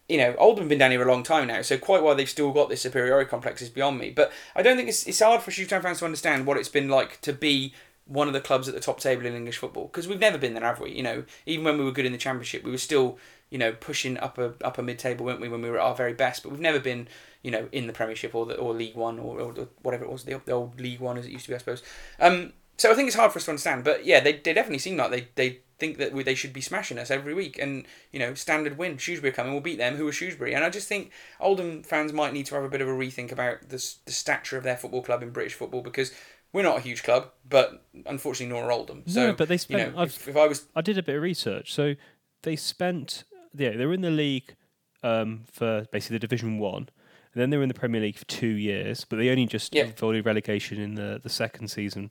you know, Oldham have been down here a long time now, so quite why they've still got this superiority complex is beyond me. But I don't think it's, it's hard for Shrewsbury Town fans to understand what it's been like to be one of the clubs at the top table in English football because we've never been there, have we? You know, even when we were good in the Championship, we were still, you know, pushing upper upper mid table, weren't we, when we were at our very best? But we've never been, you know, in the Premiership or the or League One or, or whatever it was, the, the old League One as it used to be, I suppose. Um, so I think it's hard for us to understand, but yeah, they, they definitely seem like they, they think that we, they should be smashing us every week, and you know, standard win. Shrewsbury coming, we'll beat them. Who are Shrewsbury? And I just think Oldham fans might need to have a bit of a rethink about the the stature of their football club in British football because we're not a huge club, but unfortunately, nor are Oldham. So no, but they you know, if, if I was I did a bit of research. So they spent. Yeah, they were in the league um, for basically the Division One. And then they were in the Premier League for two years, but they only just Yeah. avoided relegation in the, the second season.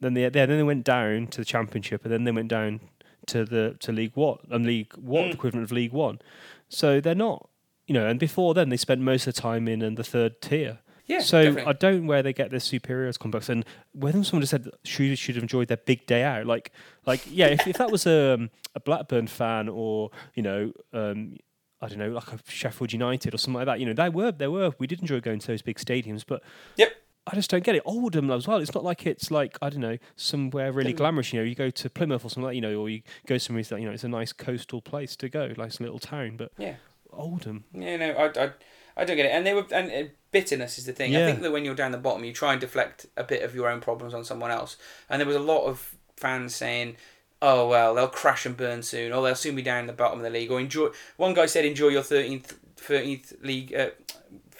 Then they yeah, then they went down to the Championship, and then they went down to the to League One, um, League One Mm. equivalent of League One. So they're not, you know. And before then, they spent most of the time in, in the third tier. Yeah, so definitely. I don't know where they get this superiority complex. And whether someone just said that Shrewsbury should have enjoyed their big day out, like, like yeah, if, if that was um, a Blackburn fan or you know, um, I don't know, like a Sheffield United or something like that, you know, they were there were we did enjoy going to those big stadiums, but Yep. I just don't get it. Oldham as well. It's not like it's like I don't know somewhere really glamorous. You know, you go to Plymouth or something like you know, or you go somewhere that you know it's a nice coastal place to go, nice little town. But yeah. Oldham, Yeah, no, I, I, I don't get it. And they were, and uh, bitterness is the thing. I think that when you're down the bottom, you try and deflect a bit of your own problems on someone else. And there was a lot of fans saying, "Oh well, they'll crash and burn soon, or they'll soon be down the bottom of the league." Or enjoy. One guy said, "Enjoy your thirteenth, thirteenth league, uh,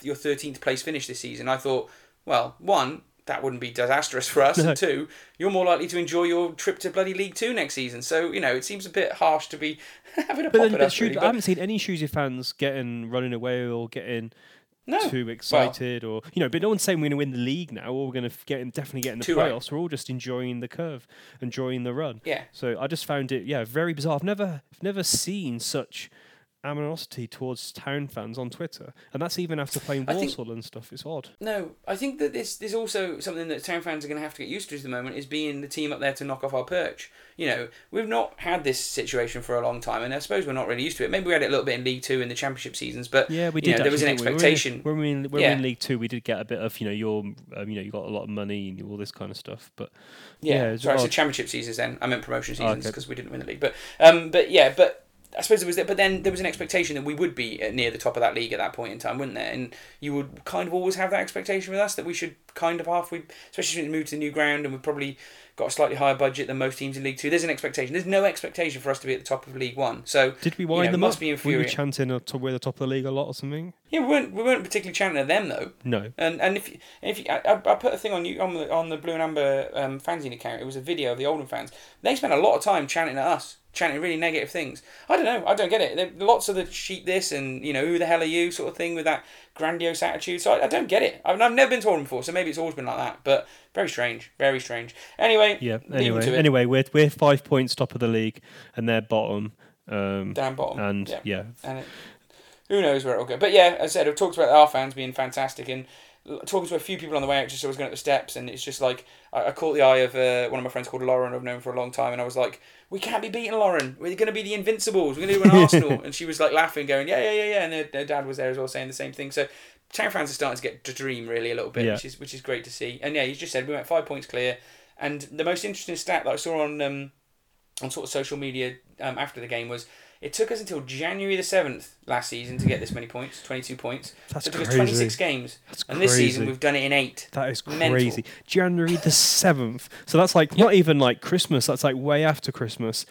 your thirteenth place finish this season." I thought, well, one. That wouldn't be disastrous for us. No. And two, you're more likely to enjoy your trip to bloody League Two next season. So you know, it seems a bit harsh to be having a but pop then at but us. Really, I haven't seen any Shrewsbury fans getting running away or getting no, too excited or you know but no one's saying we're going to win the league now or we're going to get in, definitely get in the Too right. playoffs we're all just enjoying the curve enjoying the run yeah. so i just found it yeah very bizarre i've never i've never seen such animosity towards town fans on twitter and that's even after playing I think- Walsall and stuff it's odd No, I think that this there's also something that town fans are going to have to get used to at the moment is being the team up there to knock off our perch. You know, we've not had this situation for a long time, and I suppose we're not really used to it. Maybe we had it a little bit in League Two in the Championship seasons, but yeah we did know, there was an didn't we? expectation. when we were in, when we were in league two we did get a bit of you know your um, you know you got a lot of money and all this kind of stuff but yeah, yeah, it's sorry, said. Championship seasons. Then I meant promotion Oh, seasons okay. because we didn't win the league. But um, but yeah, but. I suppose it was that, but then there was an expectation that we would be near the top of that league at that point in time, wouldn't there? And you would kind of always have that expectation with us that we should kind of halfway, especially since we moved to the new ground and we've probably got a slightly higher budget than most teams in League Two. There's an expectation. There's no expectation for us to be at the top of League One. So Did we you wind know, them must up? be Were we chanting top, we're the top of the league a lot or something? Yeah, we weren't we weren't particularly chanting at them though. No. And and if you, if you, I, I I put a thing on you on the on the Blue and Amber um, fanzine account, it was a video of the Oldham fans. They spent a lot of time chanting at us, chanting really negative things. I don't know. I don't get it. There, lots of the sheet this and you know who the hell are you sort of thing with that grandiose attitude. So I, I don't get it. I've, I've never been to Oldham before, so maybe it's always been like that. But very strange, very strange. Anyway, Yeah. Anyway, anyway, we're we're five points top of the league, and they're bottom. Um, down bottom. and yeah. yeah, and it, who knows where it'll go. But yeah, as I said, I've talked about our fans being fantastic and talking to a few people on the way out just I was going up the steps, and it's just like I, I caught the eye of uh, one of my friends called Lauren, I've known for a long time, and I was like, "We can't be beating Lauren. We're going to be the Invincibles. We're going to do an Arsenal." And she was like laughing, going, "Yeah, yeah, yeah, yeah." And her, her dad was there as well, saying the same thing. So. Town fans are starting to get to dream really a little bit, Yeah. which is which is great to see. And yeah, you just said we went five points clear. And the most interesting stat that I saw on um, on sort of social media um, after the game was it took us until January the seventh last season to get this many points, twenty two points. That's so it took us crazy. twenty six games, That's and this season we've done it in eight. That is Mental. crazy. January the seventh. So that's like not even like Christmas. That's like way after Christmas.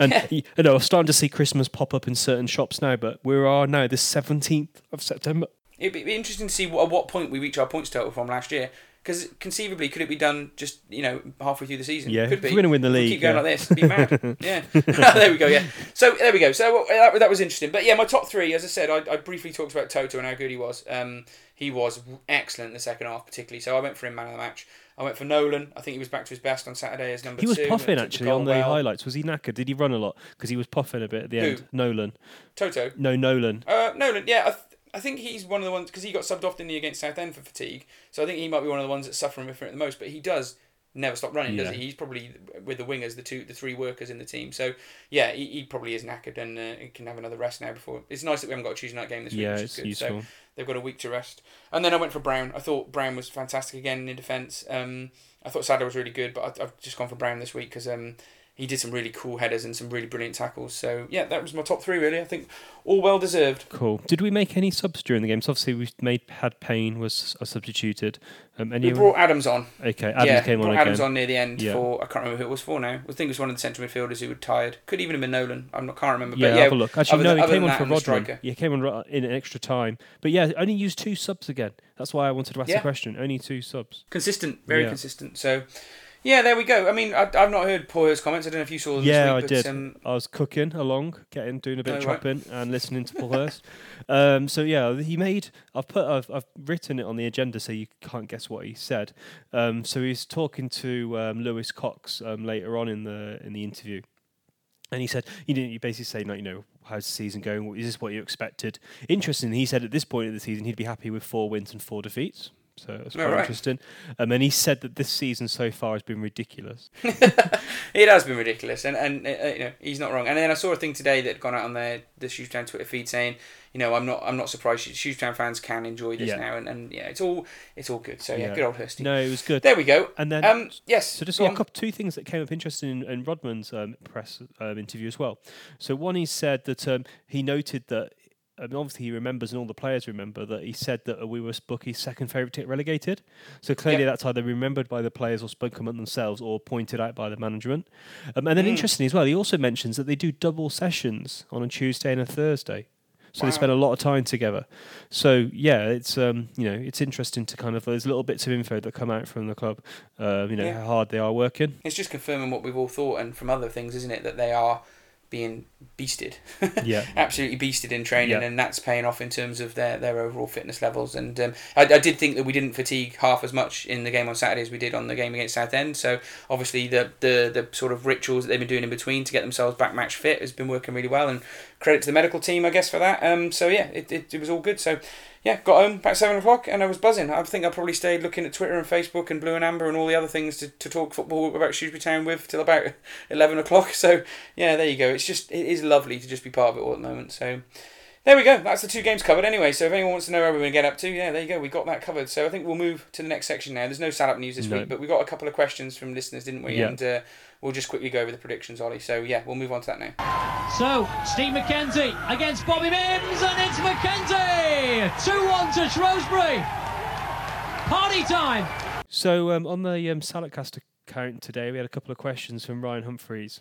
And you know, I'm starting to see Christmas pop up in certain shops now. But we are now the seventeenth of September. It'd be, be interesting to see what, at what point we reach our points total from last year. Because conceivably, could it be done just you know halfway through the season? Yeah, could be. we're gonna win the league, keep going yeah. like this, be mad. yeah, there we go. Yeah, so there we go. So that, that was interesting. But yeah, my top three, as I said, I, I briefly talked about Toto and how good he was. Um, he was excellent in the second half, particularly. So I went for him man of the match. I went for Nolan. I think he was back to his best on Saturday as number He was two. puffing actually on the well. highlights. Was he knackered? Did he run a lot? Because he was puffing a bit at the Who? end. Nolan. Toto. No, Nolan. Uh, Nolan, yeah, I, th- I think he's one of the ones because he got subbed off in the he against Southend for fatigue. So I think he might be one of the ones that's suffering with it the most. But he does never stop running, does he? He's probably with the wingers, the two, the three workers in the team. So yeah, he, he probably is knackered and uh, he can have another rest now. Before it's nice that we haven't got a Tuesday night game this week. Yeah, which it's is good. useful. So they've got a week to rest. And then I went for Brown. I thought Brown was fantastic again in defence. Um, I thought Sadler was really good, but I, I've just gone for Brown this week because um, he did some really cool headers and some really brilliant tackles. So yeah, that was my top three really. I think all well deserved. Cool. Did we make any subs during the game? So obviously we made had Payne was substituted. Um, We any brought Adams on. okay, Adams yeah, came on again. Adams on near the end Yeah. for I can't remember who it was for now. I think it was one of the central midfielders who were tired. Could even have been Nolan. I'm not can't remember. Yeah, but yeah, have a look. Actually, no, than- he came on for and the Rodman. Yeah, he came on in an extra time. But yeah, only used two subs again. That's why I wanted to ask Yeah. the question. Only two subs. consistent, very consistent. So yeah, there we go. I mean, I, I've not heard Paul's comments. I don't know if you saw them. Yeah, I this week, did. But, um, I was cooking along, getting doing a bit of Oh, right. chopping and listening to Paul Hurst. Um, so yeah, he made. I've put. I've, I've written it on the agenda, so you can't guess what he said. Um, so he's talking to um, Lewis Cox um, later on in the in the interview, and he said, "You know, you basically say, like, you know, how's the season going? Is this what you expected?" Interesting. He said at this point of the season, he'd be happy with four wins and four defeats. So it's Oh, quite right. interesting. Um, and he said that this season so far has been ridiculous. it has been ridiculous, and and uh, you know he's not wrong. And then I saw a thing today that had gone out on the the Shoetown Twitter feed saying, you know, I'm not I'm not surprised Shoetown fans can enjoy this Yeah. now, and, and yeah, it's all it's all good. So yeah, Yeah. good old Hursty. No, it was good. There we go. And then Um, yes. So just a couple two things that came up interesting in, in Rodman's um, press um, interview as well. So one, he said that um, he noted that. I mean, obviously, he remembers, and all the players remember that he said that we were Bucky's second favourite to get relegated. So clearly, Yep. that's either remembered by the players or spoken among themselves, or pointed out by the management. Um, and then, Mm. interestingly as well, he also mentions that they do double sessions on a Tuesday and a Thursday. So Wow. they spend a lot of time together. So yeah, it's um, you know it's interesting to kind of there's little bits of info that come out from the club. Uh, you know Yeah. how hard they are working. It's just confirming what we've all thought, and from other things, isn't it, that they are being beasted. Yeah. absolutely beasted in training, Yeah. and that's paying off in terms of their, their overall fitness levels. And um, I, I did think that we didn't fatigue half as much in the game on Saturday as we did on the game against Southend. So obviously the, the the sort of rituals that they've been doing in between to get themselves back match fit has been working really well. And credit to the medical team, I guess, for that. Um, so yeah, it, it, it was all good. So yeah, got home about seven o'clock and I was buzzing. I think I probably stayed looking at Twitter and Facebook and Blue and Amber and all the other things to, to talk football about Shrewsbury Town with till about eleven o'clock. So yeah, there you go. It's just it is lovely to just be part of it all at the moment. So there we go. That's the two games covered anyway. So if anyone wants to know where we're going to get up to, yeah, there you go. We got that covered. So I think we'll move to the next section now. There's no sal-up news this No. week, but we got a couple of questions from listeners, didn't we? Yeah. And uh, we'll just quickly go over the predictions, Ollie. So yeah, we'll move on to that now. So, Steve McKenzie against Bobby Mims, and it's McKenzie! 2 1 to Shrewsbury. Party time! So um, on the um, Salad Cast account today. We had a couple of questions from Ryan Humphreys.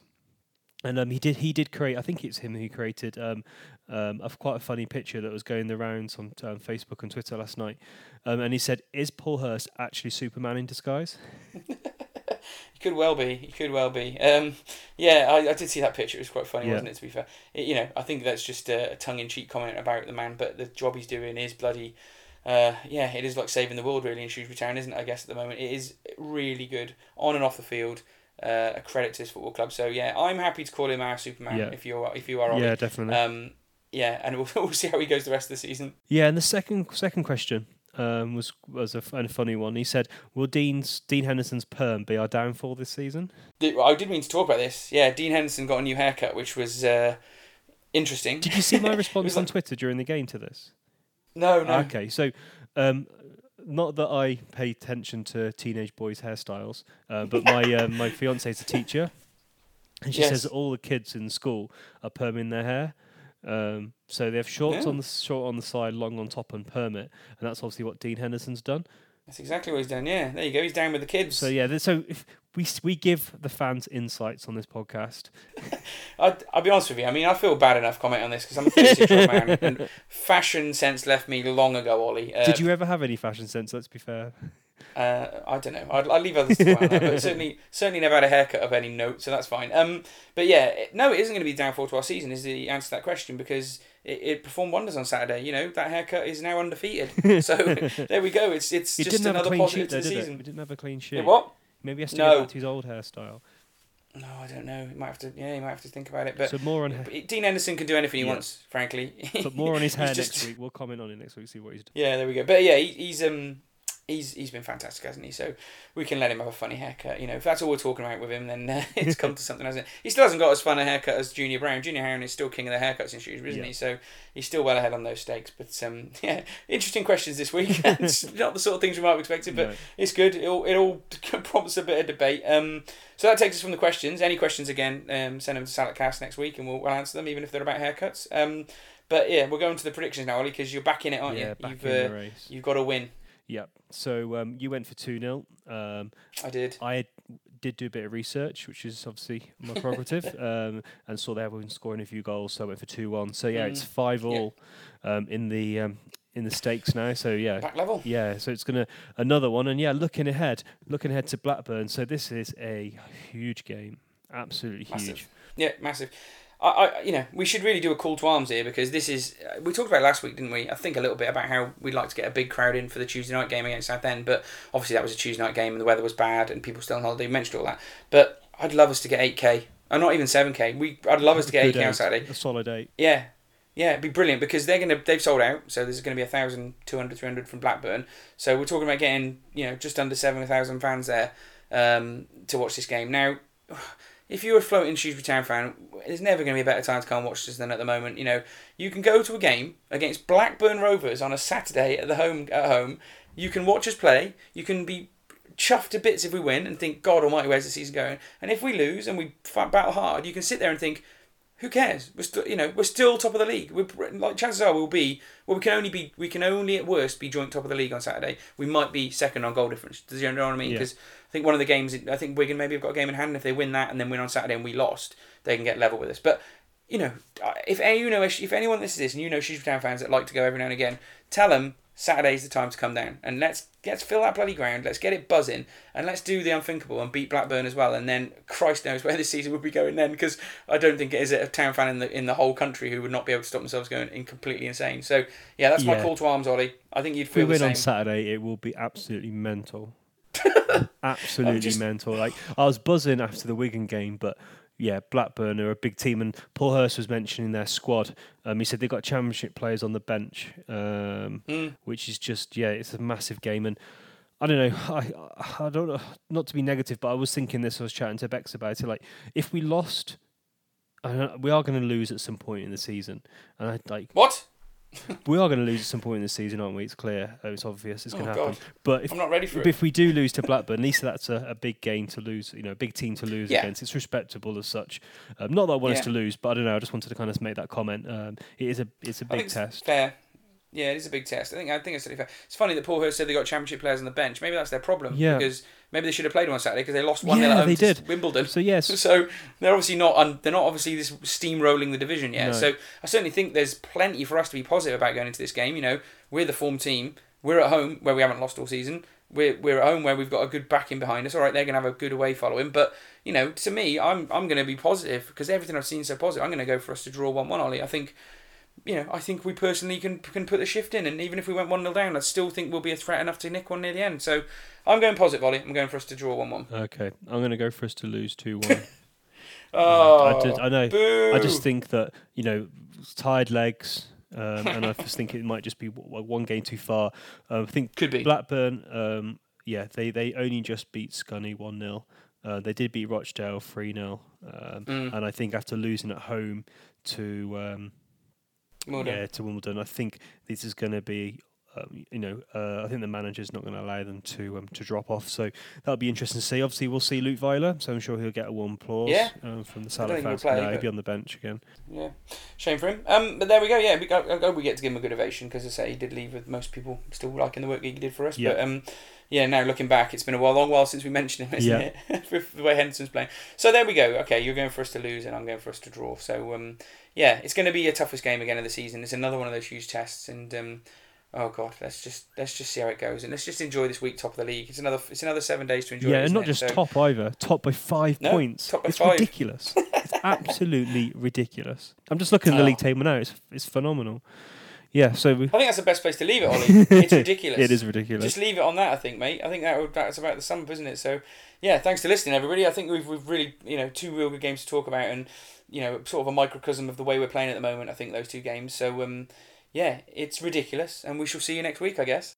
And um, he did he did create. I think it's him who created um, um, a quite a funny picture that was going the rounds on um, Facebook and Twitter last night. Um, and he said, "Is Paul Hurst actually Superman in disguise?" He could well be. He could well be. Um, yeah, I, I did see that picture. It was quite funny, Yeah. wasn't it? To be fair, it, you know, I think that's just a, a tongue-in-cheek comment about the man, but the job he's doing is bloody. Uh, yeah, it is like saving the world really in Shrewsbury Town, isn't it? I guess at the moment it is really good on and off the field. Uh, a credit to this football club. So yeah, I'm happy to call him our Superman Yeah. if you are if you are. Ollie. yeah, definitely. Um, yeah, and we'll, we'll see how he goes the rest of the season. Yeah, and the second second question um, was was a, a funny one. He said, "Will Dean's Dean Henderson's perm be our downfall this season?" I did mean to talk about this. Yeah, Dean Henderson got a new haircut, which was uh, interesting. Did you see my response on like- Twitter during the game to this? No, no. Okay, so um, not that I pay attention to teenage boys' hairstyles, uh, but my um, my fiance is a teacher, and she Yes. says all the kids in school are perming their hair. Um, so they have shorts Yeah. on the short on the side, long on top, and permit, and that's obviously what Dean Henderson's done. That's exactly what he's done. Yeah, there you go. He's down with the kids. So yeah, so if we we give the fans insights on this podcast. I'd, I'll be honest with you. I mean, I feel bad enough commenting on this because I'm a 36 year old man, and fashion sense left me long ago, Ollie. Uh, Did you ever have any fashion sense? Let's be fair. Uh, I don't know. I'd, I'd leave others to that, but certainly, certainly never had a haircut of any note, so that's fine. Um, but yeah, it- no, it isn't going to be downfall to our season. Is the answer to that question because it, it performed wonders on Saturday. You know that haircut is now undefeated. so there we go. It's it's He just didn't have a another positive sheet, to the did it? season. We didn't have a clean sheet. Yeah, what? Maybe he has to No. go back to his old hairstyle. No, I don't know. He might have to. Yeah, you might have to think about it. But so more on, but Dean Henderson can do anything he Yeah. wants. Frankly, but more on his hair He's next week. We'll comment on it next week. See what he's doing. Yeah, there we go. But yeah, he, he's um he's he's been fantastic, hasn't he? So we can let him have a funny haircut. You know, if that's all we're talking about with him, then uh, it's come to something, hasn't it? He still hasn't got as fun a haircut as Junior Brown. Junior Brown is still king of the haircuts in shoes, isn't Yeah. he? So he's still well ahead on those stakes. But um, yeah, interesting questions this week. it's not the sort of things we might have expected, but No. it's good. It all, it all prompts a bit of debate. Um, so that takes us from the questions. Any questions again? Um, send them to Salatcast next week, and we'll, we'll answer them, even if they're about haircuts. Um, but yeah, we're going to the predictions now, Ollie, because you're back in it, aren't yeah, you? back You've in uh, the race. you've got to win. Yep. So um, you went for 2 0. Um, I did. I did do a bit of research, which is obviously my prerogative, um, and saw that everyone scoring a few goals, so I went for 2 1. So yeah, it's Mm. 5 Yeah. all um, in the um, in the stakes now. So yeah. Back level. Yeah, so it's gonna another one, and yeah, looking ahead, looking ahead to Blackburn. So this is a huge game, absolutely Massive. huge. Yeah, massive. I, I, you know, we should really do a call to arms here because this is. uh, We talked about it last week, didn't we? I think a little bit about how we'd like to get a big crowd in for the Tuesday night game against Southend, but obviously that was a Tuesday night game and the weather was bad and people still on holiday. We mentioned all that, but I'd love us to get eight k. Or not even seven k. We, I'd love us to get eight k on Saturday. a solid eight. Yeah, yeah, it'd be brilliant because they're gonna they've sold out, so there's gonna be a thousand, two hundred, three hundred from Blackburn. So we're talking about getting you know just under seven thousand fans there um, to watch this game. Now, if you're a floating Shrewsbury Town fan, there's never gonna be a better time to come and watch this than at the moment. You know, you can go to a game against Blackburn Rovers on a Saturday at the home at home. You can watch us play. You can be chuffed to bits if we win and think, God Almighty, where's the season going? And if we lose and we fight battle hard, you can sit there and think, who cares? We're still, you know, we're still top of the league. We're like chances are we'll be. Well, we can only be. We can only at worst be joint top of the league on Saturday. We might be second on goal difference. Does you know what I mean? Yeah. I think one of the games. I think Wigan maybe have got a game in hand. And if they win that and then win on Saturday and we lost, they can get level with us. But you know, if you know, if anyone listens to this and you know Shrewsbury Town fans that like to go every now and again, tell them Saturday's the time to come down and let's let's fill that bloody ground. Let's get it buzzing and let's do the unthinkable and beat Blackburn as well. And then Christ knows where this season would be going then because I don't think it is a town fan in the in the whole country who would not be able to stop themselves going in completely insane. So yeah, that's my call to arms, Ollie. I think you'd If we feel the win on Saturday, it will be absolutely mental. absolutely just- mental. Like I was buzzing after the Wigan game, but yeah, Blackburn are a big team, and Paul Hurst was mentioning their squad. Um, he said they've got championship players on the bench, um, Mm. which is just yeah, it's a massive game, and I don't know, I I don't know, not to be negative, but I was thinking this. I was chatting to Bex about it. Like if we lost. I don't, we are going to lose at some point in the season, and I like What? We are going to lose at some point in the season, aren't we? It's clear, uh, it's obvious, it's Oh, going to happen. God. But if I'm not ready for it. if we do lose to Blackburn, at least that's a, a big game to lose. You know, a big team to lose Yeah. against. It's respectable as such. Um, not that I want us to lose, but I don't know. I just wanted to kind of make that comment. Um, it is a it's a big test. Fair. Yeah, it is a big test. I think I think it's fair. It's funny that Paul Hurst said they got championship players on the bench. Maybe that's their problem. Yeah. Because maybe they should have played on Saturday because they lost one Yeah, they to did. Wimbledon. So yes, So they're obviously not un, they're not obviously this steamrolling the division yet. No. So I certainly think there's plenty for us to be positive about going into this game. You know, we're the form team. We're at home where we haven't lost all season. We're we're at home where we've got a good backing behind us. All right, they're gonna have a good away following, but you know, to me, I'm I'm gonna be positive because everything I've seen is so positive. I'm gonna go for us to draw one one. Ollie, I think. You know, I think we personally can can put the shift in, and even if we went one 0 down, I still think we'll be a threat enough to nick one near the end. So, I'm going positive, Ollie. I'm going for us to draw one one. okay. I'm going to go for us to lose two one. Oh, I, did, I know. boo. I just think that you know, tired legs, um, and I just think it might just be one game too far. Um, I think Could be. Blackburn. Um, yeah, they they only just beat Scunny one 0 uh, They did beat Rochdale three 0 um, Mm. and I think after losing at home to done. yeah to Wimbledon, I think this is going to be. Um, you know, uh, I think the manager's not going to allow them to um, to drop off, so that'll be interesting to see. Obviously, we'll see Leutwiler, so I'm sure he'll get a warm applause Yeah. um, from the Salop fans. play, No, he'll be on the bench again. Yeah, shame for him. Um, but there we go. Yeah, we, I we get to give him a good ovation because I say he did leave with most people still liking the work he did for us. Yeah. But um, yeah, now looking back, it's been a while, long while since we mentioned him, isn't Yeah. it? The way Henderson's playing. So there we go. Okay, you're going for us to lose, and I'm going for us to draw. So um, yeah, it's going to be a toughest game again of the season. It's another one of those huge tests, and um, oh god, let's just let's just see how it goes, and let's just enjoy this week top of the league. It's another it's another seven days to enjoy. yeah, it, and isn't it? just So- top either, top by five No, points. top by it's five. ridiculous. it's absolutely ridiculous. I'm just looking at the Oh. league table now. It's it's phenomenal. Yeah, so we, I think that's the best place to leave it, Ollie. It's ridiculous. it is ridiculous. Just leave it on that, I think, mate. I think that would, that's about the sum isn't it? So, yeah, thanks for listening, everybody. I think we've, we've really, you know, two real good games to talk about and, you know, sort of a microcosm of the way we're playing at the moment, I think, those two games. So, um, yeah, it's ridiculous, and we shall see you next week, I guess.